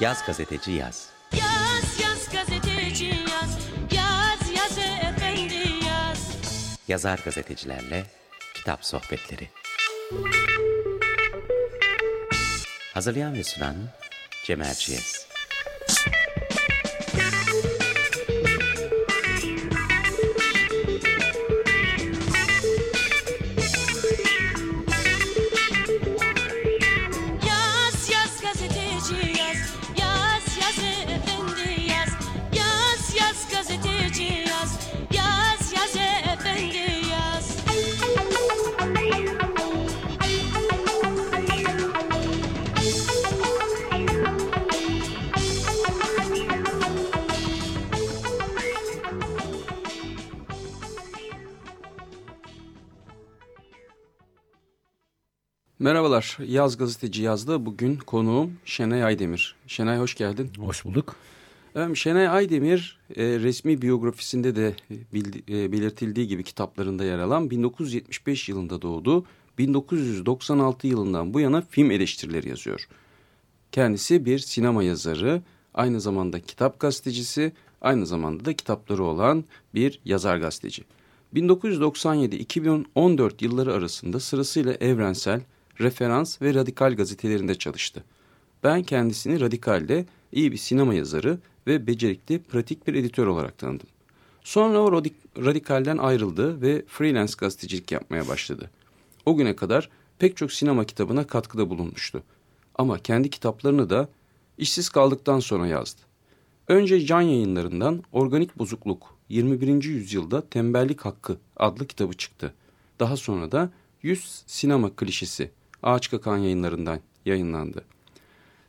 Yaz gazeteci yaz. Yaz yaz gazeteci yaz Yaz yaz efendi yaz Yazar gazetecilerle kitap sohbetleri. Hazırlayan ve sunan Cem Erciyes. Merhabalar, Yaz Gazeteci Yaz'da bugün konuğum Şenay Aydemir. Şenay hoş geldin. Hoş bulduk. Şenay Aydemir e, resmi biyografisinde de bildi- e, belirtildiği gibi kitaplarında yer alan 1975 yılında doğdu. 1996 yılından bu yana film eleştirileri yazıyor. Kendisi bir sinema yazarı, aynı zamanda kitap gazetecisi, aynı zamanda da kitapları olan bir yazar gazeteci. 1997-2014 yılları arasında sırasıyla Evrensel, Referans ve Radikal gazetelerinde çalıştı. Ben kendisini Radikal'de iyi bir sinema yazarı ve becerikli pratik bir editör olarak tanıdım. Sonra o Radik- Radikal'den ayrıldı ve freelance gazetecilik yapmaya başladı. O güne kadar pek çok sinema kitabına katkıda bulunmuştu. Ama kendi kitaplarını da işsiz kaldıktan sonra yazdı. Önce Can Yayınları'ndan Organik Bozukluk 21. Yüzyılda Tembellik Hakkı adlı kitabı çıktı. Daha sonra da 100 Sinema Klişesi Ağaç Kakan Yayınları'ndan yayınlandı.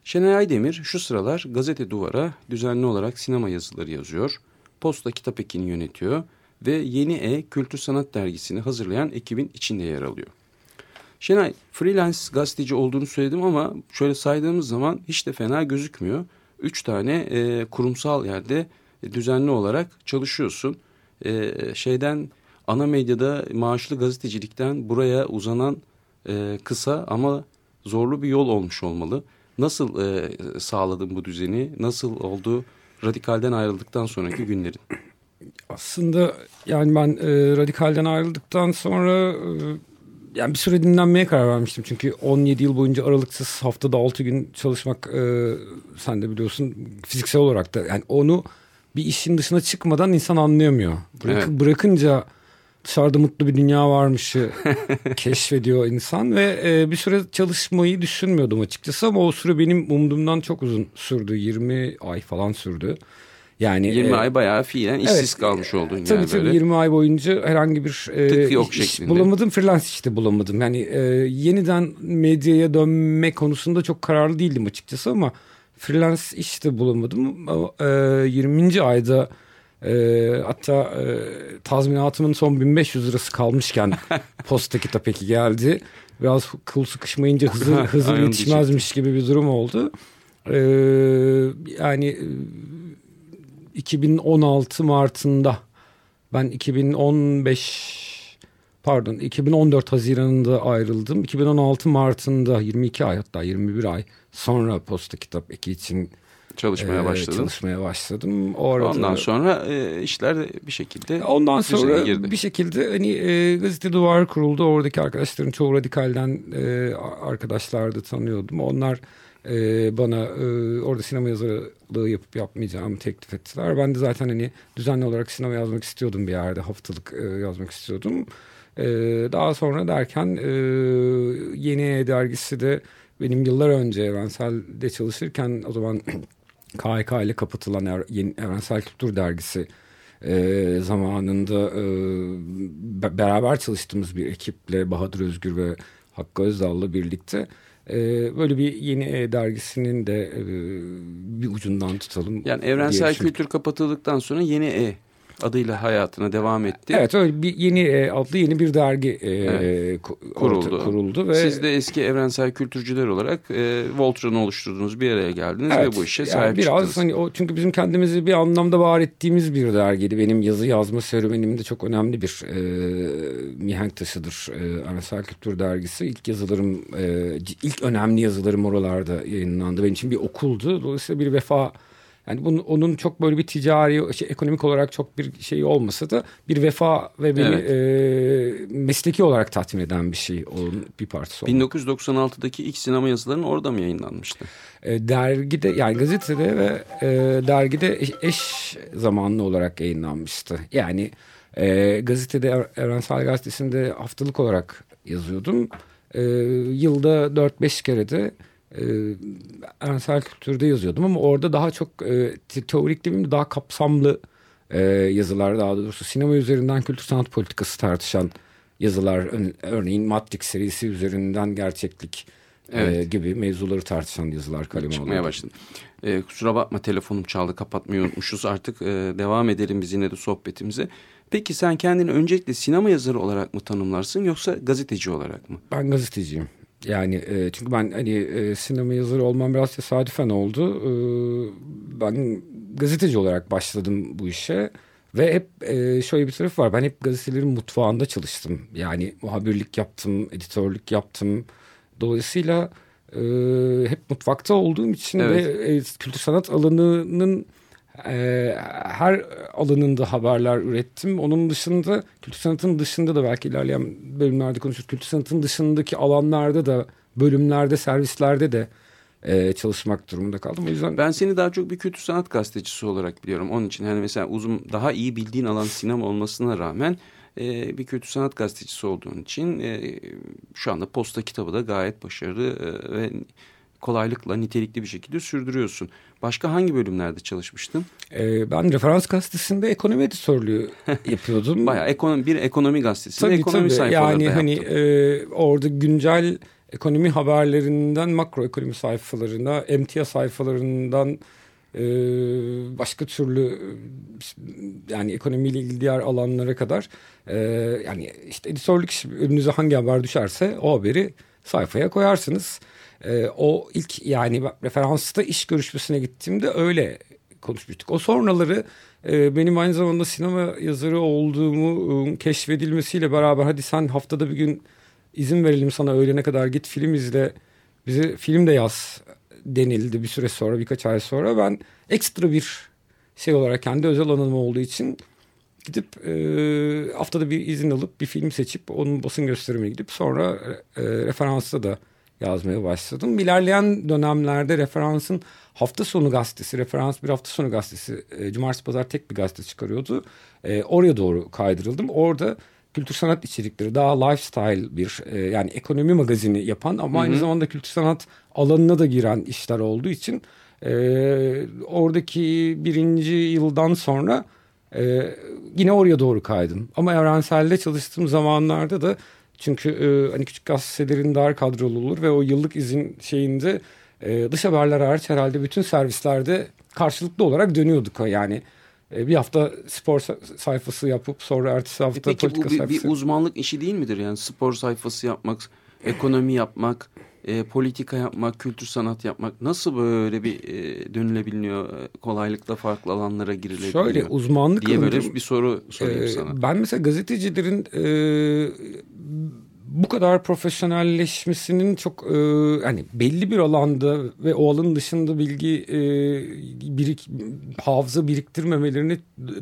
Şenay Aydemir şu sıralar Gazete Duvar'a düzenli olarak sinema yazıları yazıyor. Posta Kitap Eki'ni yönetiyor ve Yeni E Kültür Sanat Dergisi'ni hazırlayan ekibin içinde yer alıyor. Şenay freelance gazeteci olduğunu söyledim ama şöyle saydığımız zaman hiç de fena gözükmüyor. Üç tane e, kurumsal yerde düzenli olarak çalışıyorsun. E, şeyden ana medyada maaşlı gazetecilikten buraya uzanan e, kısa ama zorlu bir yol olmuş olmalı. Nasıl e, sağladın bu düzeni? Nasıl oldu radikalden ayrıldıktan sonraki günlerin? Aslında yani ben e, radikalden ayrıldıktan sonra e, yani bir süre dinlenmeye karar vermiştim. Çünkü 17 yıl boyunca aralıksız haftada 6 gün çalışmak e, sen de biliyorsun fiziksel olarak da yani onu bir işin dışına çıkmadan insan anlayamıyor. Bırak, Evet. Bırakınca dışarıda mutlu bir dünya varmışı keşfediyor insan ve e, bir süre çalışmayı düşünmüyordum açıkçası ama o süre benim umduğumdan çok uzun sürdü. 20 ay falan sürdü. Yani 20 e, ay bayağı fiilen işsiz evet, kalmış oldun Tabii yani tabii böyle. 20 ay boyunca herhangi bir e, Tık yok iş şeklinde. bulamadım. Freelance işte bulamadım. Yani e, yeniden medyaya dönme konusunda çok kararlı değildim açıkçası ama freelance iş de bulamadım. Ama, E, 20. ayda e, hatta e, tazminatımın son 1500 lirası kalmışken posta kitap eki geldi. Biraz kıl sıkışmayınca hızı, hızı yetişmezmiş gibi bir durum oldu. E, yani e, 2016 Mart'ında ben 2015 pardon 2014 Haziran'ında ayrıldım. 2016 Mart'ında 22 ay hatta 21 ay sonra Posta Kitap Eki için Çalışmaya e, başladın. çalışmaya başladım. O arada, Ondan sonra e, işler bir şekilde Ondan düzene sonra girdi. bir şekilde hani e, gazete duvar kuruldu. Oradaki arkadaşların çoğu radikalden e, arkadaşlar da tanıyordum. Onlar e, bana e, orada sinema yazarlığı yapıp yapmayacağımı teklif ettiler. Ben de zaten hani düzenli olarak sinema yazmak istiyordum bir yerde. Haftalık e, yazmak istiyordum. E, daha sonra derken e, Yeni Dergisi de benim yıllar önce Evrensel'de çalışırken o zaman KHK ile kapatılan Ev- Yeni Evrensel Kültür Dergisi e, zamanında e, be- beraber çalıştığımız bir ekiple Bahadır Özgür ve Hakkı Özdal'la birlikte e, böyle bir yeni e, dergisinin de e, bir ucundan tutalım. Yani evrensel kültür kapatıldıktan sonra yeni E adıyla hayatına devam etti. Evet öyle bir yeni e, adlı yeni bir dergi e, Evet. ku- kuruldu. kuruldu ve Siz de eski evrensel kültürcüler olarak e, Voltron'u oluşturduğunuz bir araya geldiniz Evet, ve bu işe yani sahip biraz çıktınız. hani o çünkü bizim kendimizi bir anlamda var ettiğimiz bir dergiydi. Benim yazı yazma serüvenimde çok önemli bir e, mihenk taşıdır. E, Evrensel Kültür Dergisi ilk yazılarım e, ilk önemli yazılarım oralarda yayınlandı. Benim için bir okuldu. Dolayısıyla bir vefa yani bunun, onun çok böyle bir ticari, şey, ekonomik olarak çok bir şey olmasa da bir vefa ve beni Evet. e, mesleki olarak tatmin eden bir şey. Onun bir parçası olmak. 1996'daki ilk sinema yazıların orada mı yayınlanmıştı? E, dergide yani gazetede ve e, dergide eş, eş zamanlı olarak yayınlanmıştı. Yani e, gazetede Er- Evrensel Gazetesi'nde haftalık olarak yazıyordum. E, yılda 4-5 kere de Evrensel Kültür'de yazıyordum ama orada daha çok e, te- teorik demeyeyim de daha kapsamlı e, yazılar daha doğrusu sinema üzerinden kültür sanat politikası tartışan yazılar örneğin Matrix serisi üzerinden gerçeklik e, Evet. gibi mevzuları tartışan yazılar kaleme çıkmaya alıyordum. başladı. Ee, kusura bakma telefonum çaldı kapatmayı unutmuşuz. Artık e, devam edelim biz yine de sohbetimize. Peki sen kendini öncelikle sinema yazarı olarak mı tanımlarsın yoksa gazeteci olarak mı? Ben gazeteciyim. Yani e, çünkü ben hani e, sinema yazarı olmam biraz tesadüfen oldu. E, ben gazeteci olarak başladım bu işe. Ve hep e, şöyle bir taraf var. Ben hep gazetelerin mutfağında çalıştım. Yani muhabirlik yaptım, editörlük yaptım. Dolayısıyla e, hep mutfakta olduğum için Evet. ve e, kültür sanat alanının e, her alanında haberler ürettim. Onun dışında kültür sanatın dışında da belki ilerleyen bölümlerde konuşuruz. Kültür sanatın dışındaki alanlarda da bölümlerde, servislerde de e, çalışmak durumunda kaldım. O yüzden Ben seni daha çok bir kültür sanat gazetecisi olarak biliyorum. Onun için hani mesela uzun daha iyi bildiğin alan sinema olmasına rağmen e, bir kültür sanat gazetecisi olduğun için e, şu anda posta kitabı da gayet başarılı e, ve kolaylıkla nitelikli bir şekilde sürdürüyorsun. Başka hangi bölümlerde çalışmıştın? e, ben referans gazetesinde ekonomi editörlüğü yapıyordum. Bayağı ekonomi, bir ekonomi gazetesinde Tabii ekonomi tabii. sayfaları Yani hani e, orada güncel ekonomi haberlerinden makro ekonomi sayfalarına, emtia sayfalarından e, başka türlü e, yani ekonomiyle ilgili diğer alanlara kadar e, yani işte editörlük önünüze hangi haber düşerse o haberi sayfaya koyarsınız. E, o ilk yani referansta iş görüşmesine gittiğimde öyle konuşmuştuk. O sonraları e, benim aynı zamanda sinema yazarı olduğumu e, keşfedilmesiyle beraber hadi sen haftada bir gün izin verelim sana öğlene kadar git film izle bize film de yaz denildi bir süre sonra birkaç ay sonra ben ekstra bir şey olarak kendi özel alanım olduğu için gidip e, haftada bir izin alıp bir film seçip onun basın gösterimine gidip sonra e, referansta da yazmaya başladım. İlerleyen dönemlerde referansın hafta sonu gazetesi, referans bir hafta sonu gazetesi, e, cumartesi pazar tek bir gazete çıkarıyordu. E, oraya doğru kaydırıldım. Orada kültür sanat içerikleri daha lifestyle bir e, yani ekonomi magazini yapan ama aynı zamanda kültür sanat alanına da giren işler olduğu için e, oradaki birinci yıldan sonra e, yine oraya doğru kaydım. Ama evrenselde çalıştığım zamanlarda da çünkü e, hani küçük gazetelerin dar kadrolu olur ve o yıllık izin şeyinde e, dış haberler hariç herhalde bütün servislerde karşılıklı olarak dönüyorduk. Yani e, bir hafta spor sa- sayfası yapıp sonra ertesi E hafta Peki bu politika bir, sayfası. bir uzmanlık işi değil midir? Yani spor sayfası yapmak, ekonomi yapmak, e, politika yapmak, kültür sanat yapmak nasıl böyle bir e, dönülebiliyor? e, Kolaylıkla farklı alanlara girilebiliyor. Şöyle uzmanlık diye böyle bir soru sorayım Ee, sana. Ben mesela gazetecilerin e, bu kadar profesyonelleşmesinin çok e, hani belli bir alanda ve o alanın dışında bilgi e, birik hafıza biriktirmemelerini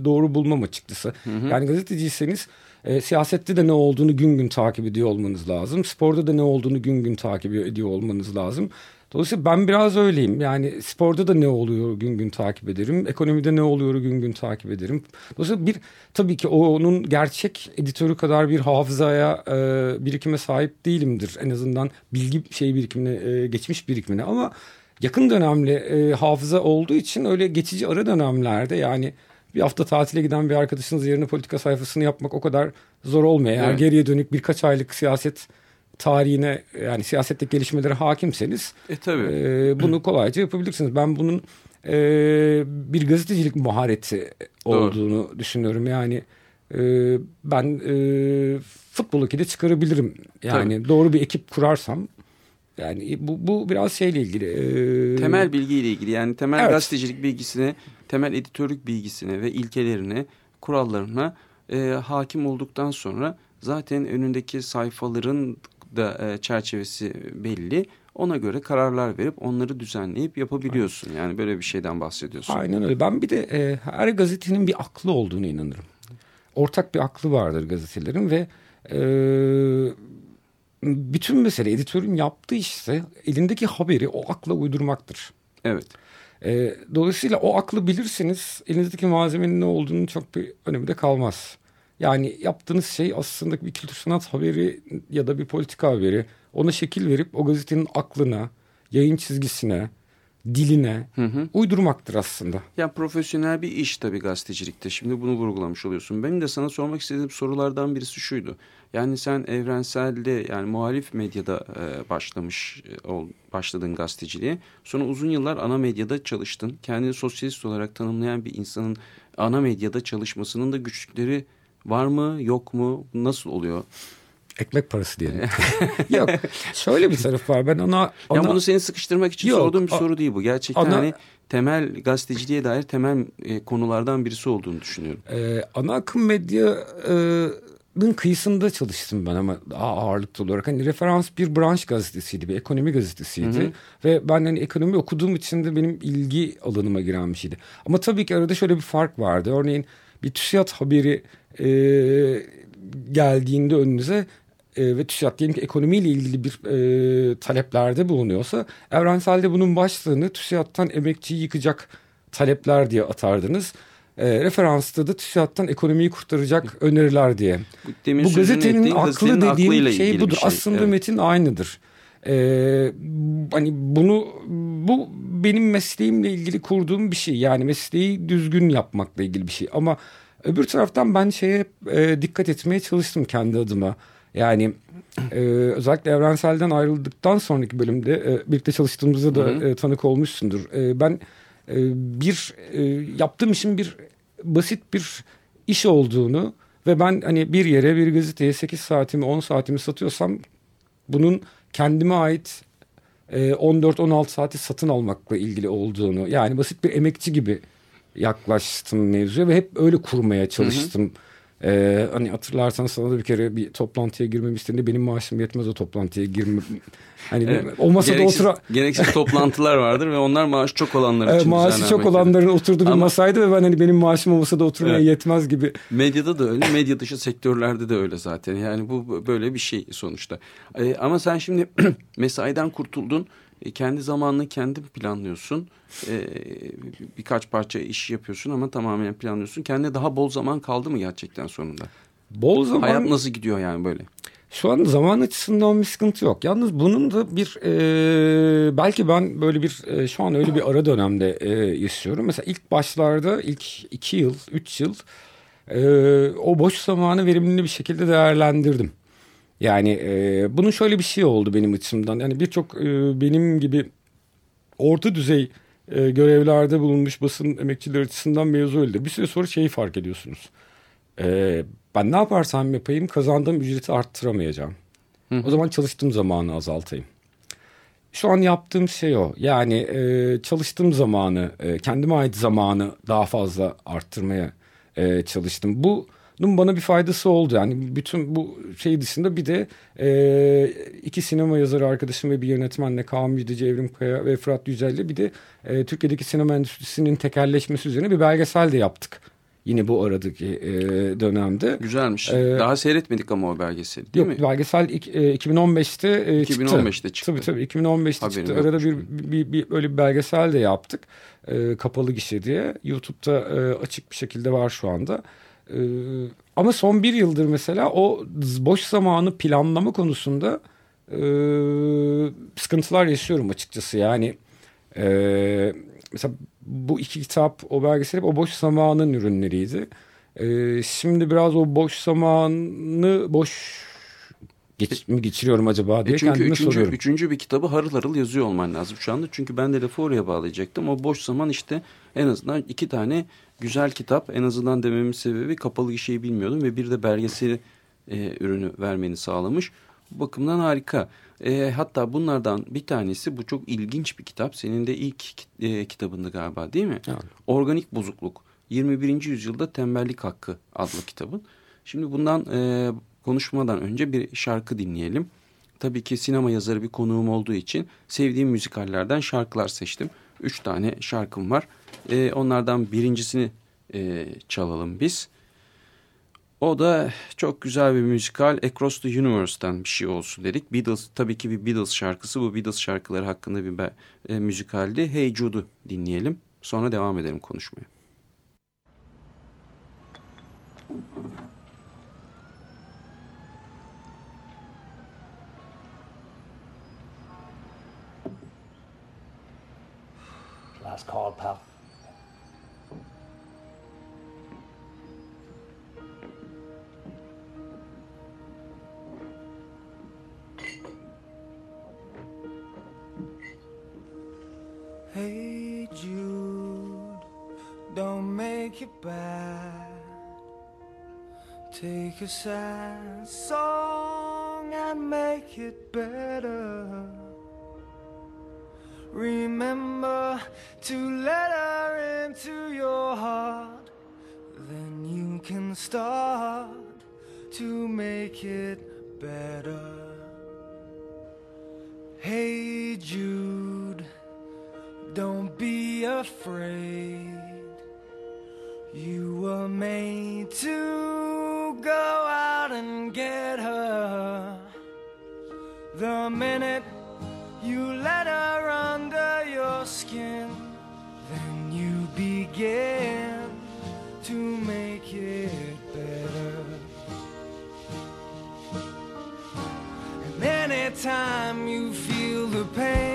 doğru bulmam açıkçası. Yani gazeteciyseniz e, siyasette de ne olduğunu gün gün takip ediyor olmanız lazım. Sporda da ne olduğunu gün gün takip ediyor olmanız lazım. Dolayısıyla ben biraz öyleyim. Yani sporda da ne oluyor gün gün takip ederim. Ekonomide ne oluyor gün gün takip ederim. Dolayısıyla bir tabii ki onun gerçek editörü kadar bir hafızaya e, birikime sahip değilimdir. En azından bilgi şey birikimine, e, geçmiş birikimine ama yakın dönemli e, hafıza olduğu için öyle geçici ara dönemlerde yani bir hafta tatile giden bir arkadaşınız yerine politika sayfasını yapmak o kadar zor olmuyor. Eğer Evet. geriye dönük birkaç aylık siyaset tarihine yani siyasetteki gelişmelere hakimseniz E tabii. e, bunu kolayca yapabilirsiniz. Ben bunun e, bir gazetecilik mahareti olduğunu düşünüyorum. Yani e, ben e, futbol de çıkarabilirim. Yani Tabii. doğru bir ekip kurarsam yani bu, bu biraz şeyle ilgili. e, Temel bilgiyle ilgili yani temel Evet. gazetecilik bilgisine, temel editörlük bilgisine ve ilkelerine, kurallarına e, hakim olduktan sonra zaten önündeki sayfaların da e, çerçevesi belli. Ona göre kararlar verip onları düzenleyip yapabiliyorsun. Yani böyle bir şeyden bahsediyorsun. Aynen öyle. Ben bir de e, her gazetenin bir aklı olduğunu inanırım. Ortak bir aklı vardır gazetelerin ve e, bütün mesele editörün yaptığı işte elindeki haberi o akla uydurmaktır. Evet. E, dolayısıyla o aklı bilirseniz elinizdeki malzemenin ne olduğunu çok bir önemi de kalmaz. Yani yaptığınız şey aslında bir kültür sanat haberi ya da bir politika haberi. Ona şekil verip o gazetenin aklına, yayın çizgisine, diline uydurmaktır aslında. Ya profesyonel bir iş tabii gazetecilikte. Şimdi bunu vurgulamış oluyorsun. Benim de sana sormak istediğim sorulardan birisi şuydu. Yani sen evrenselde yani muhalif medyada e, başlamış e, ol, başladın gazeteciliğe. Sonra uzun yıllar ana medyada çalıştın. Kendini sosyalist olarak tanımlayan bir insanın ana medyada çalışmasının da güçlükleri var mı yok mu nasıl oluyor? Ekmek parası diyelim. Yok. Şöyle bir taraf var. Ben ona, ona Ya bunu seni sıkıştırmak için Yok, sorduğum bir a- soru değil bu. Gerçekten ana- hani temel gazeteciliğe dair temel e, konulardan birisi olduğunu düşünüyorum. e, ana akım medyanın kıyısında çalıştım ben ama daha ağırlıklı olarak. Hani referans bir branş gazetesiydi, bir ekonomi gazetesiydi. Ve ben hani ekonomi okuduğum için de benim ilgi alanıma giren bir şeydi. Ama tabii ki arada şöyle bir fark vardı. Örneğin bir TÜSİAD haberi e, geldiğinde önünüze e, ve TÜSİAD diyelim ki ekonomiyle ilgili bir e, taleplerde bulunuyorsa evrenselde bunun başlığını TÜSİAD'tan emekçiyi yıkacak talepler diye atardınız. E, referansta da TÜSİAD'tan ekonomiyi kurtaracak öneriler diye. Bu, demin Bu gazetenin aklı dediğim şey budur. Aslında Evet. metin aynıdır. Ee, hani bunu bu benim mesleğimle ilgili kurduğum bir şey. Yani mesleği düzgün yapmakla ilgili bir şey. Ama öbür taraftan ben şeye e, dikkat etmeye çalıştım kendi adıma. Yani e, özellikle evrenselden ayrıldıktan sonraki bölümde e, birlikte çalıştığımızda da e, tanık olmuşsundur. E, ben e, bir e, yaptığım işin bir basit bir iş olduğunu ve ben hani bir yere bir gazeteye 8 saatimi 10 saatimi satıyorsam bunun kendime ait e, 14-16 saati satın almakla ilgili olduğunu yani basit bir emekçi gibi yaklaştım mevzuya ve hep öyle kurmaya çalıştım. E, hani hatırlarsan sana da bir kere bir toplantıya girmem istediğinde benim maaşım yetmez o toplantıya girme. Hani Evet. o masada gereksiz, otura gereksiz toplantılar vardır ve onlar maaşı çok olanlar için maaşı çok olanların oturduğu bir Ama- masaydı ve ben hani benim maaşım o masada oturmaya Evet. yetmez gibi Medyada da öyle, medya dışı sektörlerde de öyle zaten. Yani bu böyle bir şey sonuçta. Ee, ama sen şimdi mesaiden kurtuldun. E, kendi zamanını kendin planlıyorsun. Ee, birkaç parça iş yapıyorsun ama tamamen planlıyorsun. Kendine daha bol zaman kaldı mı gerçekten sonunda? bol zaman Hayat nasıl gidiyor yani böyle? Şu an zaman açısından bir sıkıntı yok. Yalnız bunun da bir e, belki ben böyle bir e, şu an öyle bir ara dönemde e, yaşıyorum. Mesela ilk başlarda ilk iki yıl, üç yıl e, o boş zamanı verimli bir şekilde değerlendirdim. Yani e, bunun şöyle bir şey oldu benim açımdan. Yani birçok e, benim gibi orta düzey e, görevlerde bulunmuş basın emekçileri açısından mevzu öyle. Bir süre sonra şeyi fark ediyorsunuz. E, ben ne yaparsam yapayım kazandığım ücreti arttıramayacağım. O zaman çalıştığım zamanı azaltayım. Şu an yaptığım şey o. Yani e, çalıştığım zamanı, e, kendime ait zamanı daha fazla arttırmaya e, çalıştım. Bu bana bir faydası oldu. Yani bütün bu şey dışında bir de e, iki sinema yazarı arkadaşım ve bir yönetmenle Kaan Müjdeci, Evrim Kaya ve Fırat Yücel'le bir de e, Türkiye'deki sinema endüstrisinin tekelleşmesi üzerine bir belgesel de yaptık. Yine bu aradaki e, dönemde. Güzelmiş. Ee, daha seyretmedik ama o belgeseli değil Yok mi? belgesel ik- e, 2015'te e, çıktı. 2015'te çıktı. Tabii tabii 2015'te Haberim çıktı. Arada bir, bir, bir, bir öyle bir belgesel de yaptık. E, kapalı gişe diye. YouTube'da e, açık bir şekilde var şu anda. E, ama son bir yıldır mesela o boş zamanı planlama konusunda e, sıkıntılar yaşıyorum açıkçası. Yani e, mesela bu iki kitap o belgesel hep o boş zamanın ürünleriydi. E, şimdi biraz o boş zamanı boş geç, mi geçiriyorum acaba diye e çünkü kendime üçüncü, soruyorum. Üçüncü bir kitabı harıl harıl yazıyor olman lazım şu anda. Çünkü ben de lafı oraya bağlayacaktım. O boş zaman işte en azından iki tane güzel kitap. En azından dememin sebebi kapalı gişeyi bilmiyordum ve bir de belgeseli e, ürünü vermeni sağlamış. Bu bakımdan harika. E, hatta bunlardan bir tanesi bu çok ilginç bir kitap. Senin de ilk e, kitabındı galiba değil mi? Evet. Organik Bozukluk. 21. Yüzyılda Tembellik Hakkı adlı kitabın. Şimdi bundan e, konuşmadan önce bir şarkı dinleyelim. Tabii ki sinema yazarı bir konuğum olduğu için sevdiğim müzikallerden şarkılar seçtim. Üç tane şarkım var. E, onlardan birincisini e, çalalım biz. O da çok güzel bir müzikal Across the Universe'ten bir şey olsun dedik. Beatles tabii ki bir Beatles şarkısı. Bu Beatles şarkıları hakkında bir e, müzikaldi. Hey Jude'u dinleyelim. Sonra devam edelim konuşmaya. Last call, pal. Hey Jude, don't make it bad. Take a sad song and make it better. Remember to let her into your heart, then you can start to make it better. Hey Jude, don't be afraid. You were made to go out and get her. The minute begin to make it better. And anytime you feel the pain,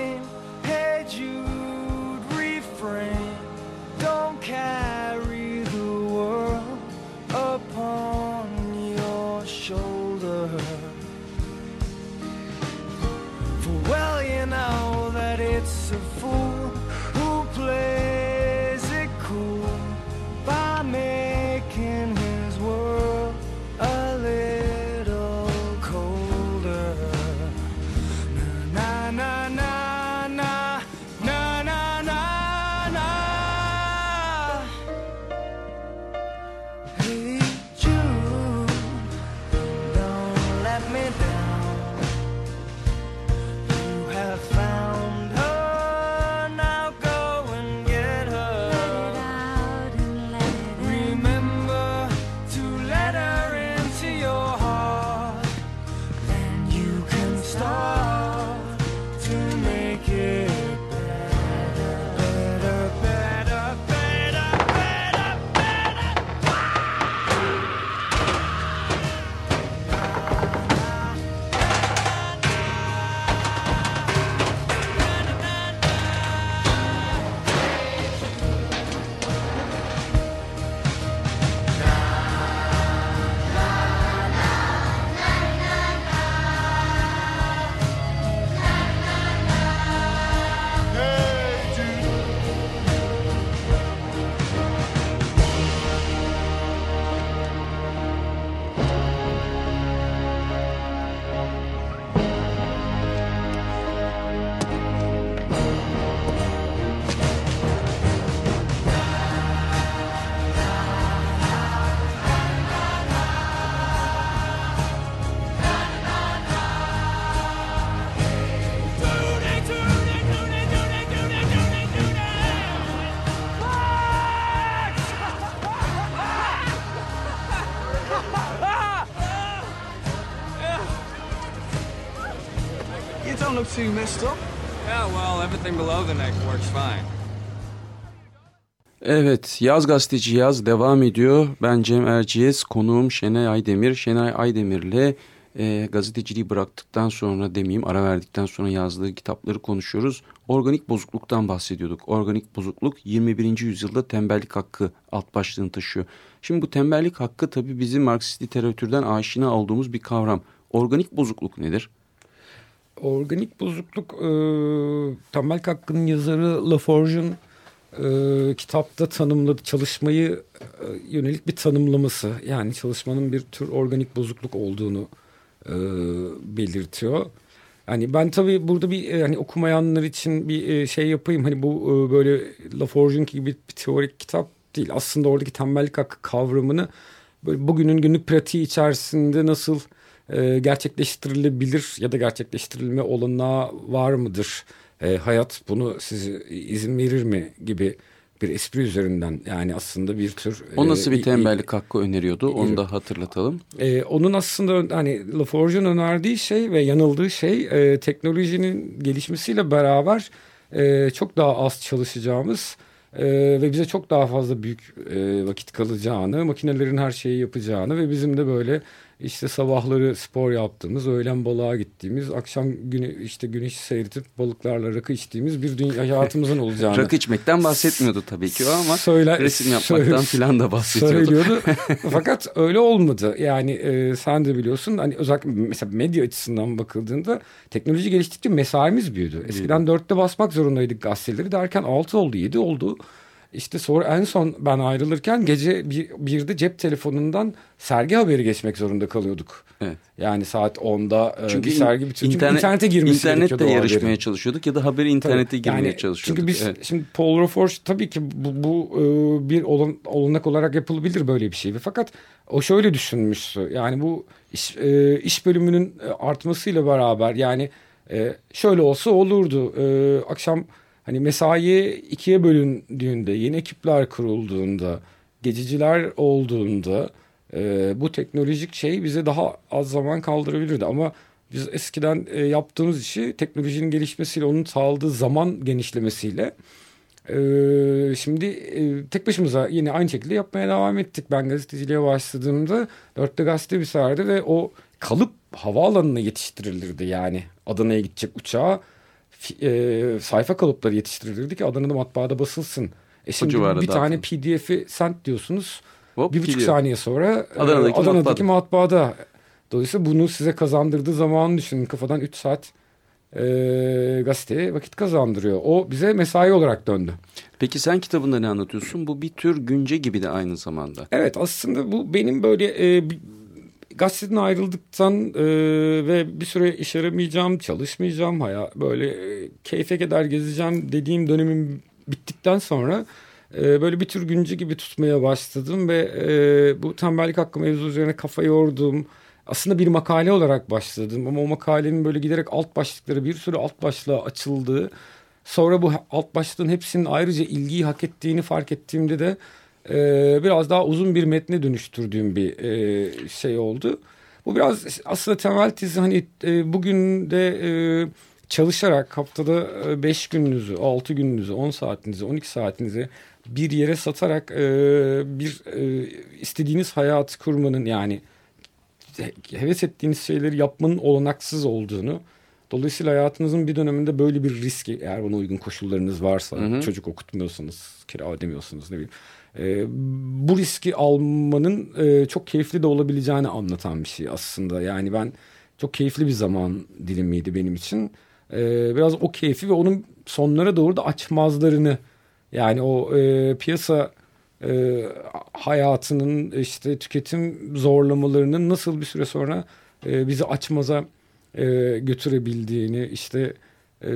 look too messed up. Yeah, well, everything below the neck works fine. Evet, Yaz Gazeteci Yaz devam ediyor. Ben Cem Erciyes, konuğum Şenay Aydemir. Şenay Aydemir'le e, gazeteciliği bıraktıktan sonra demeyeyim, ara verdikten sonra yazdığı kitapları konuşuyoruz. Organik bozukluktan bahsediyorduk. Organik bozukluk 21. yüzyılda tembellik hakkı alt başlığını taşıyor. Şimdi bu tembellik hakkı tabii bizim Marksist literatürden aşina olduğumuz bir kavram. Organik bozukluk nedir? Organik bozukluk e, Tembel Hakkı'nın yazarı Laforge'un e, kitapta tanımladı çalışmayı e, yönelik bir tanımlaması. Yani çalışmanın bir tür organik bozukluk olduğunu e, belirtiyor. Yani ben tabii burada bir e, hani okumayanlar için bir e, şey yapayım. Hani bu e, böyle Laforge'un gibi bir, bir teorik kitap değil. Aslında oradaki tembellik hakkı kavramını böyle bugünün günlük pratiği içerisinde nasıl e, gerçekleştirilebilir ya da gerçekleştirilme olanağı var mıdır? E, hayat bunu size izin verir mi gibi bir espri üzerinden yani aslında bir tür... O nasıl e, bir tembellik hakkı öneriyordu? Onu da hatırlatalım. e, onun aslında hani Laforge'un önerdiği şey ve yanıldığı şey e, teknolojinin gelişmesiyle beraber e, çok daha az çalışacağımız e, ve bize çok daha fazla büyük e, vakit kalacağını, makinelerin her şeyi yapacağını ve bizim de böyle işte sabahları spor yaptığımız, öğlen balığa gittiğimiz, akşam güne, işte güneşi seyredip balıklarla rakı içtiğimiz bir dünya hayatımızın olacağını. Rakı içmekten bahsetmiyordu tabii ki o ama Söyle- resim yapmaktan filan da bahsediyordu. söylüyordu. Fakat öyle olmadı. Yani e, sen de biliyorsun hani özellikle mesela medya açısından bakıldığında teknoloji geliştikçe mesaimiz büyüdü. Eskiden dörtte basmak zorundaydık gazeteleri derken altı oldu yedi oldu. İşte sonra en son ben ayrılırken gece bir, birde cep telefonundan sergi haberi geçmek zorunda kalıyorduk. Evet. Yani saat 10'da e, Çünkü bir sergi bitiyor. Çünkü internet- internete girmesi internette yarışmaya haberin. çalışıyorduk ya da haberi internete Tabii. girmeye Yani çalışıyorduk. Çünkü biz Evet. şimdi Paul Roforge tabii ki bu, bu e, bir olan, olanak olarak yapılabilir böyle bir şey. Fakat o şöyle düşünmüştü. Yani bu iş, e, iş bölümünün artmasıyla beraber yani şöyle olsa olurdu. Akşam hani mesai ikiye bölündüğünde, yeni ekipler kurulduğunda, geciciler olduğunda e, bu teknolojik şey bize daha az zaman kaldırabilirdi. Ama biz eskiden e, yaptığımız işi teknolojinin gelişmesiyle onun sağladığı zaman genişlemesiyle e, şimdi e, tek başımıza yine aynı şekilde yapmaya devam ettik. Ben gazeteciliğe başladığımda dörtte gazete biterdi ve o kalıp havaalanına yetiştirilirdi yani. Adana'ya gidecek uçağa e, sayfa kalıpları yetiştirilirdi ki Adana'da matbaada basılsın. E şimdi bir tane. PDF'i sent diyorsunuz. Hop, bir buçuk gidiyor. saniye sonra e, Adana'daki Adana'daki, matbaada. matbaada. Dolayısıyla bunu size kazandırdığı zamanı düşünün. Kafadan 3 saat e, gazeteye vakit kazandırıyor. O bize mesai olarak döndü. Peki sen kitabında ne anlatıyorsun? Bu bir tür günce gibi de aynı zamanda. Evet aslında bu benim böyle e, gazeteden ayrıldıktan e, ve bir süre iş aramayacağım, çalışmayacağım, haya böyle e, keyfe kadar gezeceğim dediğim dönemim bittikten sonra e, böyle bir tür güncü gibi tutmaya başladım ve e, bu tembellik hakkı mevzu üzerine kafa yordum. Aslında bir makale olarak başladım ama o makalenin böyle giderek alt başlıkları bir sürü alt başlığa açıldığı Sonra bu alt başlığın hepsinin ayrıca ilgiyi hak ettiğini fark ettiğimde de e, biraz daha uzun bir metne dönüştürdüğüm bir e, şey oldu. Bu biraz aslında temel tezi hani e, bugün de e, çalışarak haftada 5 gününüzü, 6 gününüzü, 10 saatinizi, 12 saatinizi bir yere satarak e, bir e, istediğiniz hayatı kurmanın yani heves ettiğiniz şeyleri yapmanın olanaksız olduğunu Dolayısıyla hayatınızın bir döneminde böyle bir riski eğer buna uygun koşullarınız varsa Hı hı. çocuk okutmuyorsanız kira ödemiyorsanız ne bileyim e, bu riski almanın e, çok keyifli de olabileceğini anlatan bir şey aslında. Yani ben çok keyifli bir zaman dilimiydi benim için. E, biraz o keyfi ve onun sonlara doğru da açmazlarını yani o e, piyasa e, hayatının işte tüketim zorlamalarının nasıl bir süre sonra e, bizi açmaza e, götürebildiğini işte e,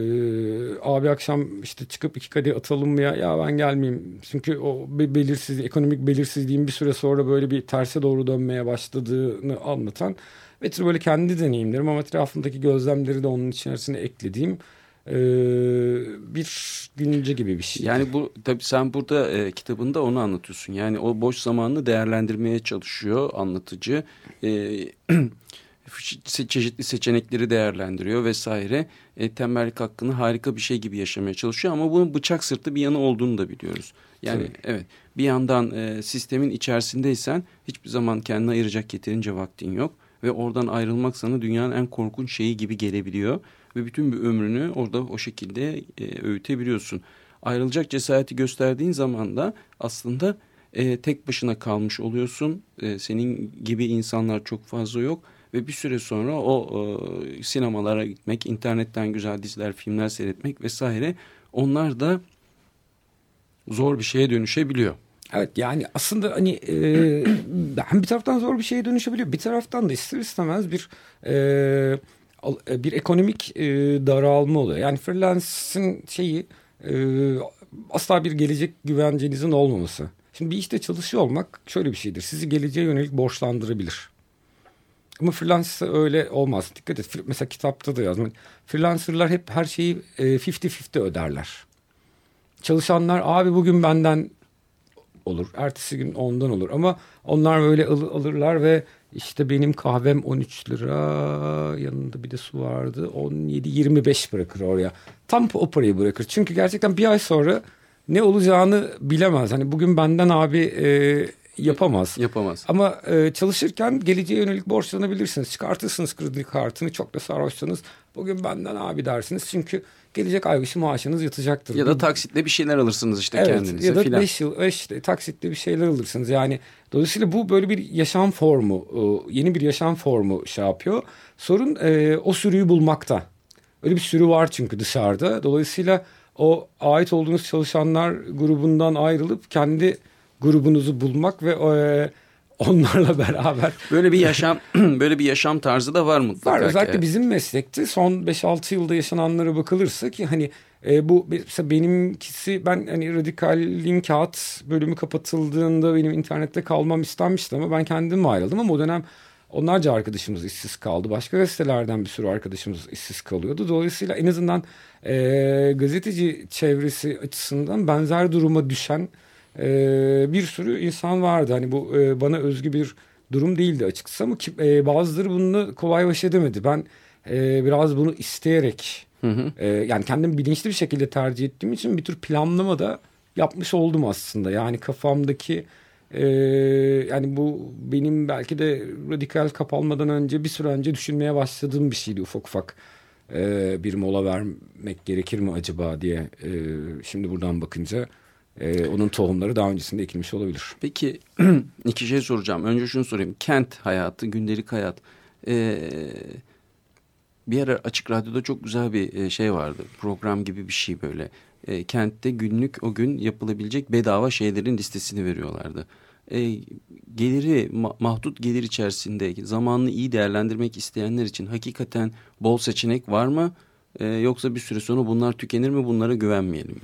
abi akşam işte çıkıp iki kadeh atalım mı ya ya ben gelmeyeyim çünkü o be- belirsiz ekonomik belirsizliğin bir süre sonra böyle bir terse doğru dönmeye başladığını anlatan ve tür böyle kendi deneyimlerim ama etrafındaki gözlemleri de onun içerisine eklediğim e, bir günce gibi bir şey. Yani bu tabii sen burada e, kitabında onu anlatıyorsun. Yani o boş zamanını değerlendirmeye çalışıyor anlatıcı. E, çeşitli seçenekleri değerlendiriyor vesaire. E, tembellik hakkını harika bir şey gibi yaşamaya çalışıyor ama bunun bıçak sırtı bir yanı olduğunu da biliyoruz. Yani Tabii. evet bir yandan e, sistemin içerisindeysen hiçbir zaman kendine ayıracak yeterince vaktin yok ve oradan ayrılmak sana dünyanın en korkunç şeyi gibi gelebiliyor ve bütün bir ömrünü orada o şekilde e, öğütebiliyorsun. Ayrılacak cesareti gösterdiğin zaman da aslında e, tek başına kalmış oluyorsun. E, senin gibi insanlar çok fazla yok Ve bir süre sonra o e, sinemalara gitmek, internetten güzel diziler, filmler seyretmek vesaire onlar da zor bir şeye dönüşebiliyor. Evet yani aslında hani e, hem bir taraftan zor bir şeye dönüşebiliyor. Bir taraftan da ister istemez bir e, e, bir ekonomik e, daralma oluyor. Yani freelance'in şeyi e, asla bir gelecek güvencenizin olmaması. Şimdi bir işte çalışıyor olmak şöyle bir şeydir. Sizi geleceğe yönelik borçlandırabilir. Ama freelance öyle olmaz. Dikkat et. Mesela kitapta da yazmış. Freelancerlar hep her şeyi e, 50-50 öderler. Çalışanlar abi bugün benden olur. Ertesi gün ondan olur. Ama onlar böyle al- alırlar ve işte benim kahvem 13 lira yanında bir de su vardı 17-25 bırakır oraya. Tam o parayı bırakır. Çünkü gerçekten bir ay sonra ne olacağını bilemez. Hani bugün benden abi e, yapamaz. Yapamaz. Ama e, çalışırken geleceğe yönelik borçlanabilirsiniz. Çıkartırsınız kredi kartını çok da sarhoşsanız bugün benden abi dersiniz. Çünkü gelecek ay başı maaşınız yatacaktır. Ya da taksitle bir şeyler alırsınız işte Evet kendinize ya da filan. 5 yıl beş işte taksitle bir şeyler alırsınız. Yani dolayısıyla bu böyle bir yaşam formu, e, yeni bir yaşam formu şey yapıyor. Sorun e, o sürüyü bulmakta. Öyle bir sürü var çünkü dışarıda. Dolayısıyla o ait olduğunuz çalışanlar grubundan ayrılıp kendi grubunuzu bulmak ve e, onlarla beraber Böyle bir yaşam böyle bir yaşam tarzı da var mutlaka. Var ki. özellikle bizim meslekte son 5-6 yılda yaşananlara bakılırsa ki hani e, bu mesela benimkisi ben hani radikalin kağıt bölümü kapatıldığında benim internette kalmam istenmişti ama ben kendim ayrıldım ama o dönem onlarca arkadaşımız işsiz kaldı. Başka gazetelerden bir sürü arkadaşımız işsiz kalıyordu. Dolayısıyla en azından e, gazeteci çevresi açısından benzer duruma düşen e, bir sürü insan vardı. Hani bu e, bana özgü bir durum değildi açıkçası ama ki, e, bazıları bununla kolay baş edemedi. Ben e, biraz bunu isteyerek e, yani kendim bilinçli bir şekilde tercih ettiğim için bir tür planlama da yapmış oldum aslında. Yani kafamdaki e, yani bu benim belki de radikal kapanmadan önce bir süre önce düşünmeye başladığım bir şeydi ufak ufak. E, bir mola vermek gerekir mi acaba diye e, şimdi buradan bakınca e, onun tohumları daha öncesinde ekilmiş olabilir. Peki iki şey soracağım. Önce şunu sorayım. Kent hayatı, gündelik hayat. Ee, bir ara Açık Radyo'da çok güzel bir e, şey vardı. Program gibi bir şey böyle. Ee, kentte günlük o gün yapılabilecek bedava şeylerin listesini veriyorlardı. Ee, geliri, ma- mahdut gelir içerisinde zamanını iyi değerlendirmek isteyenler için hakikaten bol seçenek var mı? Ee, yoksa bir süre sonra bunlar tükenir mi? Bunlara güvenmeyelim mi?